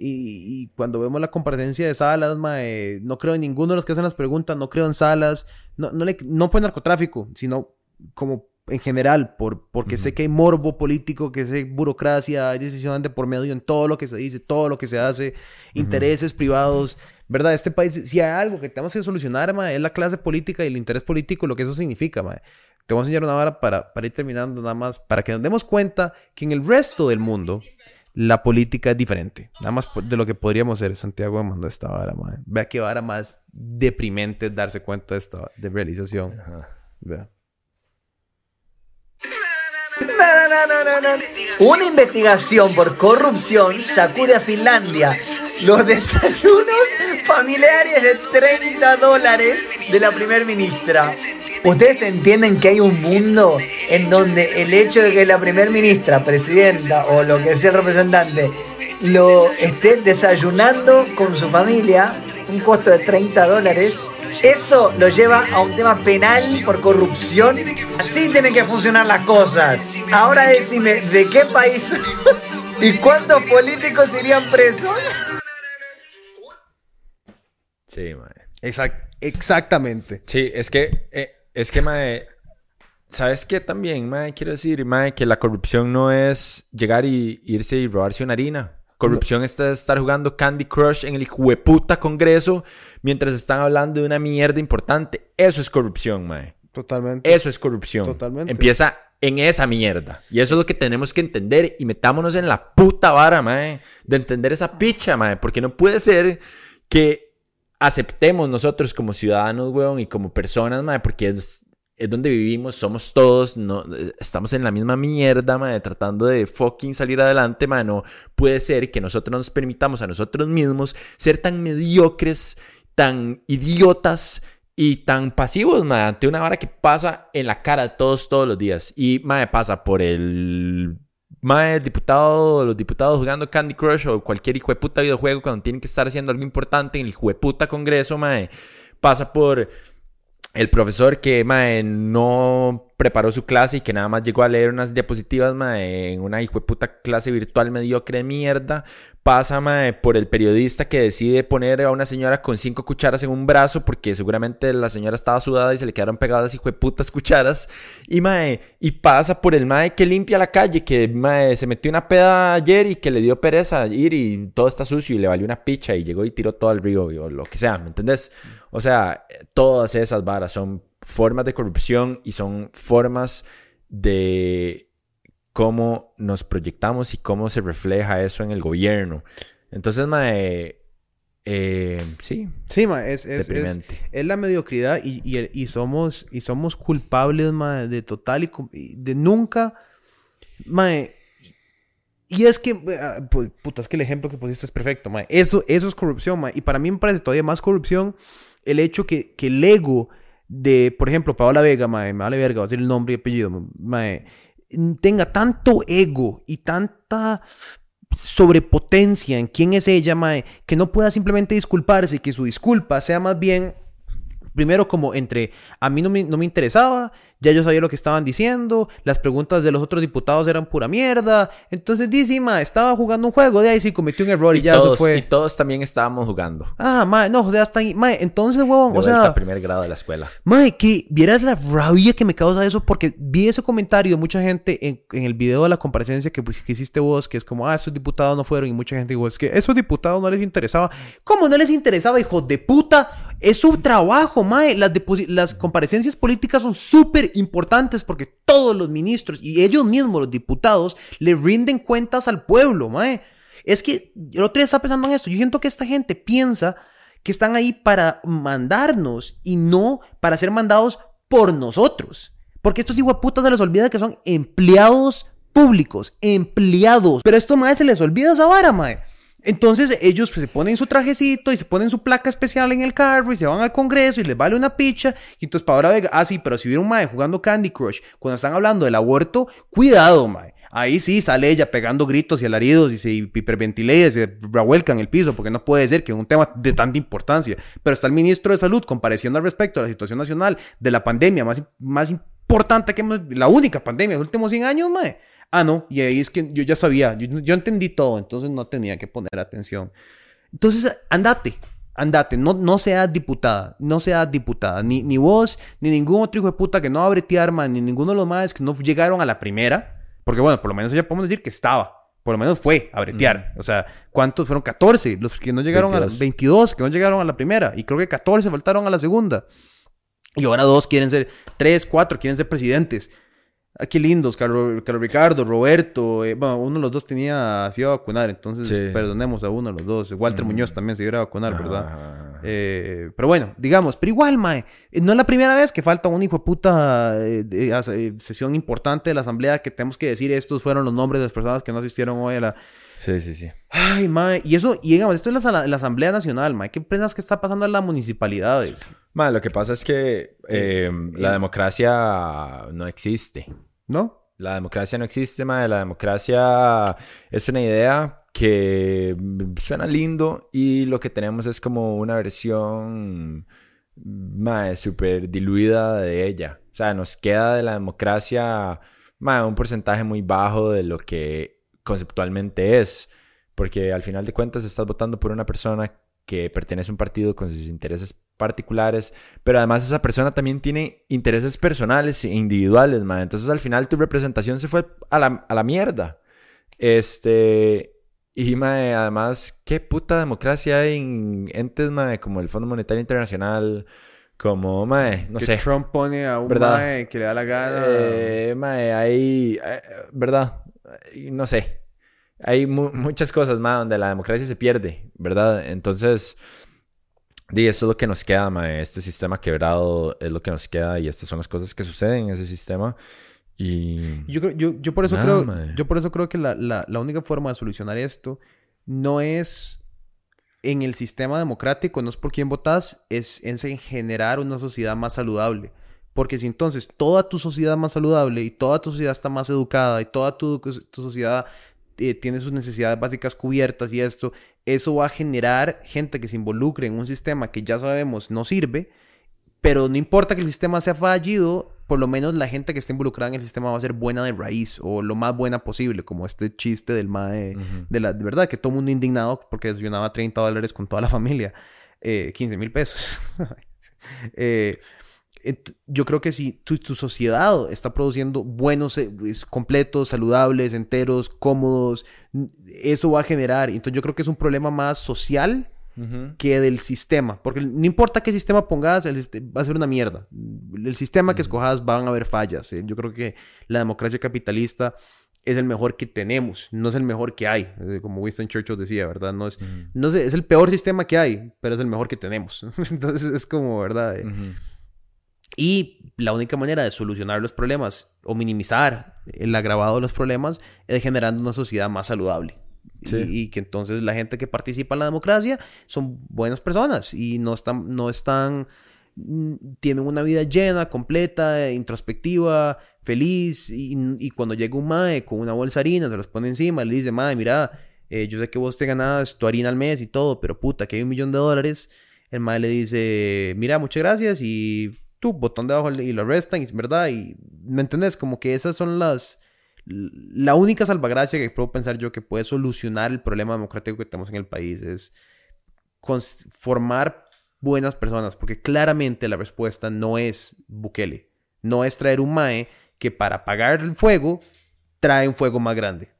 [SPEAKER 2] Y, y cuando vemos la comparecencia de Salas, mae, no creo en ninguno de los que hacen las preguntas, no creo en Salas, no, no, le, no por narcotráfico, sino como en general, por, porque sé que hay morbo político, que hay burocracia, hay decisión de por medio en todo lo que se dice, todo lo que se hace, intereses privados, ¿verdad? Este país, si hay algo que tenemos que solucionar, mae, es la clase política y el interés político, lo que eso significa, mae. Te voy a enseñar una vara para, para ir terminando nada más, para que nos demos cuenta que en el resto del mundo la política es diferente. Nada más de lo que podríamos ser. Santiago me mandó esta vara, mae. Vea qué vara más deprimente darse cuenta de esta de realización. Vea.
[SPEAKER 4] Una investigación por corrupción sacude a Finlandia. Los desayunos familiares de 30 dólares de la primer ministra. ¿Ustedes entienden que hay un mundo en donde el hecho de que la primer ministra, presidenta o lo que sea el representante lo esté desayunando con su familia, un costo de 30 dólares, eso lo lleva a un tema penal por corrupción. Así tienen que funcionar las cosas. Ahora decime, ¿de qué país? ¿Y cuántos políticos irían presos?
[SPEAKER 1] Sí.
[SPEAKER 2] Exact- exactamente.
[SPEAKER 1] Sí, es que, eh, es que, mae, ¿sabes qué también, mae? Quiero decir, mae, que la corrupción no es llegar y irse y robarse una harina. Corrupción es estar jugando Candy Crush en el hijueputa congreso mientras están hablando de una mierda importante. Eso es corrupción, mae.
[SPEAKER 2] Totalmente.
[SPEAKER 1] Eso es corrupción.
[SPEAKER 2] Totalmente.
[SPEAKER 1] Empieza en esa mierda. Y eso es lo que tenemos que entender y metámonos en la puta vara, mae, de entender esa picha, mae, porque no puede ser que aceptemos nosotros como ciudadanos, weón, y como personas, mae, porque es, donde vivimos, somos todos, no, estamos en la misma mierda, mae, tratando de fucking salir adelante, mae, no puede ser que nosotros nos permitamos a nosotros mismos ser tan mediocres, tan idiotas y tan pasivos, mae, ante una vara que pasa en la cara de todos, todos los días. Y, mae, pasa por el... Mae, diputado, los diputados jugando Candy Crush o cualquier hijo de puta videojuego cuando tienen que estar haciendo algo importante en el hijo de puta congreso, mae. Pasa por el profesor que, mae, no preparó su clase y que nada más llegó a leer unas diapositivas, mae, en una hijo de puta clase virtual mediocre de mierda. Pasa, mae, por el periodista que decide poner a una señora con cinco cucharas en un brazo porque seguramente la señora estaba sudada y se le quedaron pegadas hijo de putas cucharas. Y, mae, y pasa por el mae que limpia la calle, que, mae, se metió una peda ayer y que le dio pereza ir y todo está sucio y le valió una picha y llegó y tiró todo al río o lo que sea, ¿me entendés? O sea, todas esas varas son formas de corrupción y son formas de cómo nos proyectamos y cómo se refleja eso en el gobierno. Entonces, mae, eh, sí,
[SPEAKER 2] Sí, ma, es, es, es, es la mediocridad y, y, y somos, y somos culpables, ma, de total y de nunca, ma, y es que, ah, pu- puta, es que el ejemplo que pusiste es perfecto, ma. Eso, eso es corrupción, ma. Y para mí me parece todavía más corrupción el hecho que, que el ego de, por ejemplo, Paola Vega, ma, me vale verga, va a ser el nombre y apellido, ma, tenga tanto ego y tanta sobrepotencia en quién es ella, mae, que no pueda simplemente disculparse y que su disculpa sea más bien, primero como entre, a mí no me, no me interesaba, ya yo sabía lo que estaban diciendo, las preguntas de los otros diputados eran pura mierda, entonces dice, mae, estaba jugando un juego, de ahí sí cometió un error y,
[SPEAKER 1] Y
[SPEAKER 2] ya
[SPEAKER 1] todos,
[SPEAKER 2] eso
[SPEAKER 1] y
[SPEAKER 2] fue.
[SPEAKER 1] todos también estábamos jugando.
[SPEAKER 2] Ah, mae, no, joder, hasta ahí, mae, entonces, huevón,
[SPEAKER 1] De
[SPEAKER 2] o sea...
[SPEAKER 1] primer grado de la escuela.
[SPEAKER 2] Mae, que vieras la rabia que me causa eso porque vi ese comentario de mucha gente en, en el video de la comparecencia que, pues, que hiciste vos, que es como, ah, esos diputados no fueron y mucha gente dijo, es que esos diputados no les interesaba. ¿Cómo no les interesaba, hijo de puta? Es su trabajo, mae. Las, las comparecencias políticas son súper importantes porque todos los ministros y ellos mismos, los diputados, le rinden cuentas al pueblo, mae. Es que el otro día estaba pensando en esto. Yo siento que esta gente piensa que están ahí para mandarnos y no para ser mandados por nosotros. Porque estos putas se les olvida que son empleados públicos, empleados. Pero a estos madres se les olvida esa vara, mae. Entonces ellos pues, se ponen su trajecito y se ponen su placa especial en el carro y se van al Congreso y les vale una picha. Y entonces para ahora, Vega, ah, sí, pero si hubiera un mae jugando Candy Crush cuando están hablando del aborto, cuidado, mae. Ahí sí sale ella pegando gritos y alaridos y se hiperventilea y se revuelca en el piso porque no puede ser que un tema de tanta importancia. Pero está el ministro de Salud compareciendo al respecto a la situación nacional de la pandemia más, más importante que la única pandemia de los últimos 100 años, mae. Ah, no, y ahí es que yo ya sabía, yo, yo entendí todo, entonces no tenía que poner atención. Entonces, andate, andate, no, no seas diputada, no seas diputada, ni, ni vos, ni ningún otro hijo de puta que no va a bretear, man, ni ninguno de los más que no llegaron a la primera, porque bueno, por lo menos ya podemos decir que estaba, por lo menos fue a bretear, o sea, ¿cuántos fueron? 14, los que no llegaron a
[SPEAKER 1] 22.
[SPEAKER 2] la 22, que no llegaron a la primera, y creo que 14 faltaron a la segunda. Y ahora dos quieren ser, tres, cuatro quieren ser presidentes. Ah, qué lindos, Carlos, Carlos Ricardo, Roberto. eh, bueno, uno de los dos tenía, se iba a vacunar, entonces
[SPEAKER 1] Sí.
[SPEAKER 2] perdonemos a uno de los dos. Walter
[SPEAKER 1] Mm.
[SPEAKER 2] Muñoz también se iba a vacunar, ¿verdad? Eh, pero bueno, digamos, pero igual, mae, eh, no es la primera vez que falta un hijo de puta eh, sesión importante de la asamblea que tenemos que decir estos fueron los nombres de las personas que no asistieron hoy a la...
[SPEAKER 1] Sí, sí, sí.
[SPEAKER 2] Ay, mae, y eso, y digamos, esto es la, la Asamblea Nacional, mae, ¿qué piensas que está pasando en las municipalidades?
[SPEAKER 1] Lo que pasa es que eh, la democracia no existe.
[SPEAKER 2] ¿No?
[SPEAKER 1] La democracia no existe, madre. La democracia es una idea que suena lindo y lo que tenemos es como una versión madre, súper diluida de ella. O sea, nos queda de la democracia madre, un porcentaje muy bajo de lo que conceptualmente es. Porque al final de cuentas estás votando por una persona que pertenece a un partido con sus intereses particulares, pero además esa persona también tiene intereses personales e individuales, man. Entonces al final tu representación se fue a la, a la mierda. Este, y mae, además, qué puta democracia hay en entes mae, como el Fondo Monetario Internacional, Como, mae, no
[SPEAKER 2] que
[SPEAKER 1] sé.
[SPEAKER 2] Trump pone a un
[SPEAKER 1] ¿Verdad?
[SPEAKER 2] mae que le da la gana.
[SPEAKER 1] Eh, mae, hay, eh, ¿verdad? No sé. Hay mu- muchas cosas, mae, donde la democracia se pierde, ¿verdad? Entonces, di, esto es lo que nos queda, mae. Este sistema quebrado es lo que nos queda y estas son las cosas que suceden en ese sistema. Y...
[SPEAKER 2] Yo, creo- yo, yo por eso creo,
[SPEAKER 1] mae.
[SPEAKER 2] yo por eso creo que la, la- la única forma de solucionar esto no es en el sistema democrático, no es por quién votas, es, es en generar una sociedad más saludable. Porque si entonces toda tu sociedad más saludable y toda tu sociedad está más educada y toda tu, tu sociedad eh, tiene sus necesidades básicas cubiertas y esto, eso va a generar gente que se involucre en un sistema que ya sabemos no sirve, pero no importa que el sistema sea fallido, por lo menos la gente que esté involucrada en el sistema va a ser buena de raíz o lo más buena posible, como este chiste del MAE, de la de verdad, que todo mundo indignado porque desayunaba 30 dólares con toda la familia, eh, 15 mil pesos. Eh, yo creo que si tu, tu sociedad está produciendo buenos, eh, es- completos, saludables, enteros, cómodos, eso va a generar. Entonces yo creo que es un problema más social que del sistema. Porque no importa qué sistema pongas, el va a ser una mierda. El sistema que escojas van a haber fallas. ¿eh? Yo creo que la democracia capitalista es el mejor que tenemos, no es el mejor que hay. Eh, Como Winston Churchill decía, ¿verdad? No es, no sé, es el peor sistema que hay, pero es el mejor que tenemos. Entonces es como, ¿verdad? Eh. Y la única manera de solucionar los problemas o minimizar el agravado de los problemas es generando una sociedad más saludable.
[SPEAKER 1] Sí.
[SPEAKER 2] Y, y que entonces la gente que participa en la democracia son buenas personas y no están, no están, mm, tienen una vida llena, completa, introspectiva, feliz. Y, y cuando llega un mae con una bolsa de harina, se los pone encima, le dice, mae, mira, eh, yo sé que vos te ganas tu harina al mes y todo, pero puta, que hay un millón de dólares. El mae le dice, mira, muchas gracias y tú, botón de abajo y lo arrestan, y es verdad. Y, ¿me entendés? Como que esas son las... La única salvagracia que puedo pensar yo que puede solucionar el problema democrático que tenemos en el país es formar buenas personas, porque claramente la respuesta no es Bukele, no es traer un mae que para apagar el fuego trae un fuego más grande.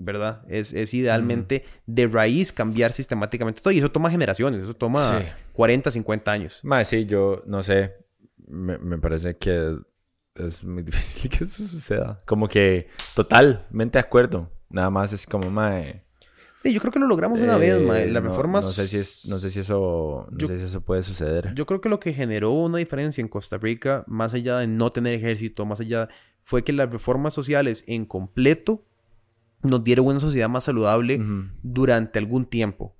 [SPEAKER 2] ¿Verdad? Es, es idealmente de raíz cambiar sistemáticamente todo. Y eso toma generaciones, eso toma
[SPEAKER 1] Sí.
[SPEAKER 2] 40, 50 años.
[SPEAKER 1] Mae, sí, yo no sé. Me, me parece que es muy difícil que eso suceda. Como que totalmente de acuerdo. Nada más es como, mae.
[SPEAKER 2] Sí, yo creo que lo logramos una vez, mae.
[SPEAKER 1] eh,
[SPEAKER 2] Las
[SPEAKER 1] no-
[SPEAKER 2] reformas.
[SPEAKER 1] No, sé si es, no sé si eso. No
[SPEAKER 2] Yo-
[SPEAKER 1] sé si eso puede suceder.
[SPEAKER 2] Yo creo que lo que generó una diferencia en Costa Rica, más allá de no tener ejército, más allá, fue que las reformas sociales en completo nos dieron una sociedad más saludable durante algún tiempo.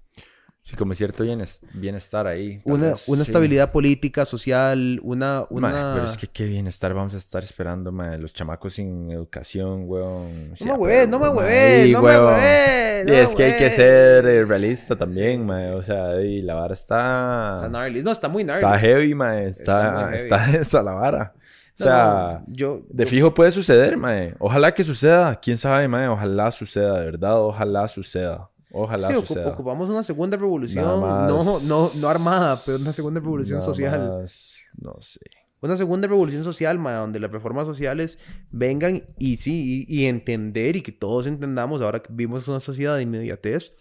[SPEAKER 1] Sí, como cierto bienes- bienestar ahí.
[SPEAKER 2] Una,
[SPEAKER 1] vez,
[SPEAKER 2] una
[SPEAKER 1] sí.
[SPEAKER 2] estabilidad política, social, una... Una...
[SPEAKER 1] pero es que qué bienestar vamos a estar esperando, mae. Los chamacos sin educación, weón.
[SPEAKER 2] No me hueves, no me hueves,
[SPEAKER 1] Sí,
[SPEAKER 2] no me hueves.
[SPEAKER 1] Y es que hay que ser eh, realista también, mae. O sea, y la vara está...
[SPEAKER 2] Está gnarly. No, está muy gnarly.
[SPEAKER 1] Está heavy, mae.
[SPEAKER 2] Está
[SPEAKER 1] Está,
[SPEAKER 2] heavy.
[SPEAKER 1] esa la vara. O sea,
[SPEAKER 2] no, yo...
[SPEAKER 1] de fijo puede suceder, mae. Ojalá que suceda. Quién sabe, mae. Ojalá suceda, de verdad. Ojalá suceda. Ojalá
[SPEAKER 2] Sí,
[SPEAKER 1] suceda.
[SPEAKER 2] ocupamos una segunda revolución,
[SPEAKER 1] más.
[SPEAKER 2] no, no, no armada, pero una segunda revolución
[SPEAKER 1] Nada
[SPEAKER 2] social.
[SPEAKER 1] más, no sé.
[SPEAKER 2] Una segunda revolución social, ma, donde las reformas sociales vengan y sí, y, y entender y que todos entendamos, ahora que vivimos una sociedad de inmediatez,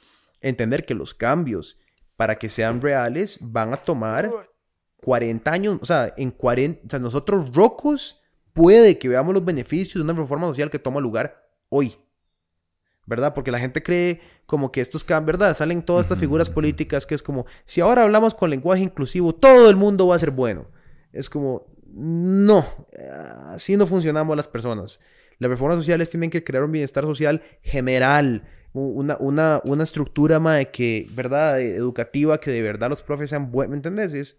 [SPEAKER 2] entender que los cambios para que sean reales van a tomar 40 años, o sea, en 40, o sea, nosotros rocos puede que veamos los beneficios de una reforma social que toma lugar hoy. ¿Verdad? Porque la gente cree como que estos cambios, ¿verdad? Salen todas estas figuras políticas que es como, si ahora hablamos con lenguaje inclusivo, todo el mundo va a ser bueno. Es como, no, así no funcionamos las personas. Las reformas sociales tienen que crear un bienestar social general, una, una, una estructura ma, de que, ¿verdad? Educativa, que de verdad los profes sean buenos, ¿me entendés? Es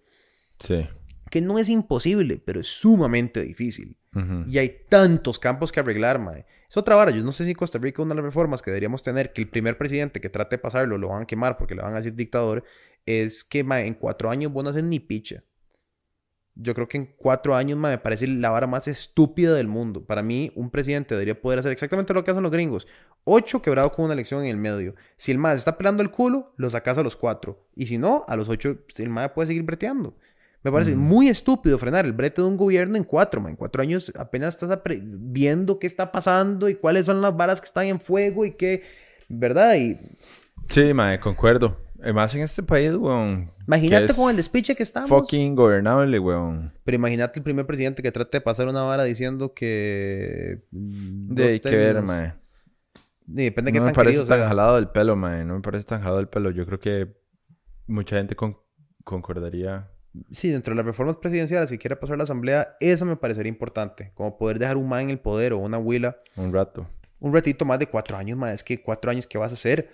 [SPEAKER 1] Sí.
[SPEAKER 2] que no es imposible, pero es sumamente difícil.
[SPEAKER 1] Ujú.
[SPEAKER 2] Y hay tantos campos que arreglar, mae. Es otra vara. Yo no sé si Costa Rica una de las reformas que deberíamos tener, que el primer presidente que trate de pasarlo lo van a quemar porque le van a decir dictador, es que, en cuatro años vos no haces ni picha. Yo creo que en cuatro años, me parece la vara más estúpida del mundo. Para mí, un presidente debería poder hacer exactamente lo que hacen los gringos. Ocho quebrado con una elección en el medio. Si el se está pelando el culo, lo sacas a los cuatro. Y si no, a los ocho, el mae puede seguir breteando. Me parece muy estúpido frenar el brete de un gobierno en cuatro, man. En cuatro años apenas estás viendo qué está pasando y cuáles son las varas que están en fuego y qué, ¿verdad? Y
[SPEAKER 1] Sí, mae, concuerdo. Además en este país, weón.
[SPEAKER 2] Imagínate con el despiche que estamos.
[SPEAKER 1] Fucking gobernable, weón.
[SPEAKER 2] Pero imagínate el primer presidente que trate de pasar una vara diciendo que. mm,
[SPEAKER 1] De que ver.
[SPEAKER 2] Sí, depende de qué
[SPEAKER 1] No me
[SPEAKER 2] tan
[SPEAKER 1] parece
[SPEAKER 2] querido
[SPEAKER 1] tan
[SPEAKER 2] sea.
[SPEAKER 1] jalado del pelo, mae. No me parece tan jalado del pelo. Yo creo que mucha gente con- concordaría.
[SPEAKER 2] Sí, dentro de las reformas presidenciales, si quiere pasar la asamblea, eso me parecería importante. Como poder dejar un man en el poder o una huila
[SPEAKER 1] Un rato.
[SPEAKER 2] un ratito más de cuatro años, más es que cuatro años, ¿qué vas a hacer?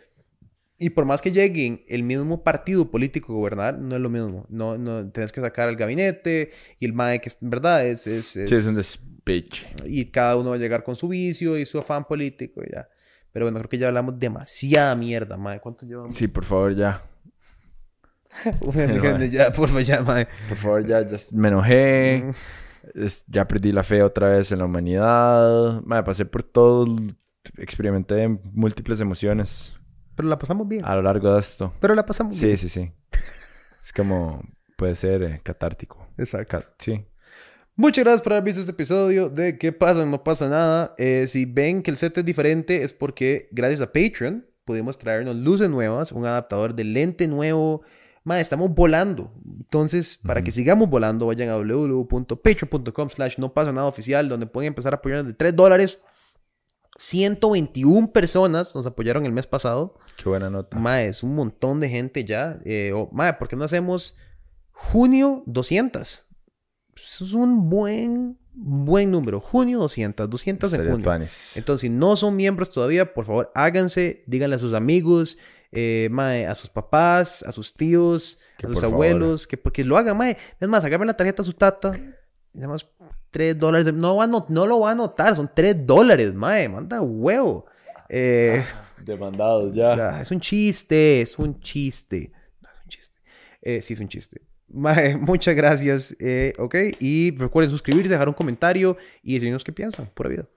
[SPEAKER 2] Y por más que lleguen el mismo partido político a gobernar, no es lo mismo. No, no, tienes que sacar al gabinete y el MAE que, en verdad, es... es,
[SPEAKER 1] Sí, es un despiche.
[SPEAKER 2] Y cada uno va a llegar con su vicio y su afán político y ya. Pero bueno, creo que ya hablamos demasiada mierda, mae. ¿Cuánto llevamos?
[SPEAKER 1] Sí, por favor, ya.
[SPEAKER 2] Uf, ya, por favor, ya, mae.
[SPEAKER 1] Por favor, ya. ya me enojé. Es- ya perdí la fe otra vez en la humanidad. Mae, pasé por todo. Experimenté múltiples emociones
[SPEAKER 2] Pero la pasamos bien.
[SPEAKER 1] a lo largo de esto.
[SPEAKER 2] Pero la pasamos
[SPEAKER 1] Sí,
[SPEAKER 2] bien.
[SPEAKER 1] sí, sí. Es como... Puede ser eh, catártico.
[SPEAKER 2] Exacto.
[SPEAKER 1] Ca- sí.
[SPEAKER 2] Muchas gracias por haber visto este episodio de ¿Qué pasa? No pasa nada. Eh, si ven que el set es diferente es porque gracias a Patreon pudimos traernos luces nuevas, un adaptador de lente nuevo. Madre, estamos volando. Entonces, para que sigamos volando, vayan a www.patreon.com slash no pasa nada oficial, donde pueden empezar a apoyarnos de 3 dólares. 121 personas nos apoyaron el mes pasado.
[SPEAKER 1] Qué buena nota.
[SPEAKER 2] Mae, es un montón de gente ya. Eh, mae, ¿por qué no hacemos junio 200? Eso es un buen, buen número. Junio 200, 200 en junio. Entonces, si no son miembros todavía, por favor, háganse, díganle a sus amigos, eh, mae, a sus papás, a sus tíos,
[SPEAKER 1] Que
[SPEAKER 2] a sus
[SPEAKER 1] por favor.
[SPEAKER 2] abuelos, que porque lo hagan, mae. Es más, agarren la tarjeta a su tata. Nada más 3 dólares. No, va no, no lo va a notar, son 3 dólares, mae. Manda huevo. Eh,
[SPEAKER 1] Demandados ya.
[SPEAKER 2] ya, es un chiste, es un chiste. No es un chiste. Eh, sí, es un chiste. Mae, muchas gracias. eh, ok, y recuerden suscribirse, dejar un comentario y decirnos qué piensan. Pura vida.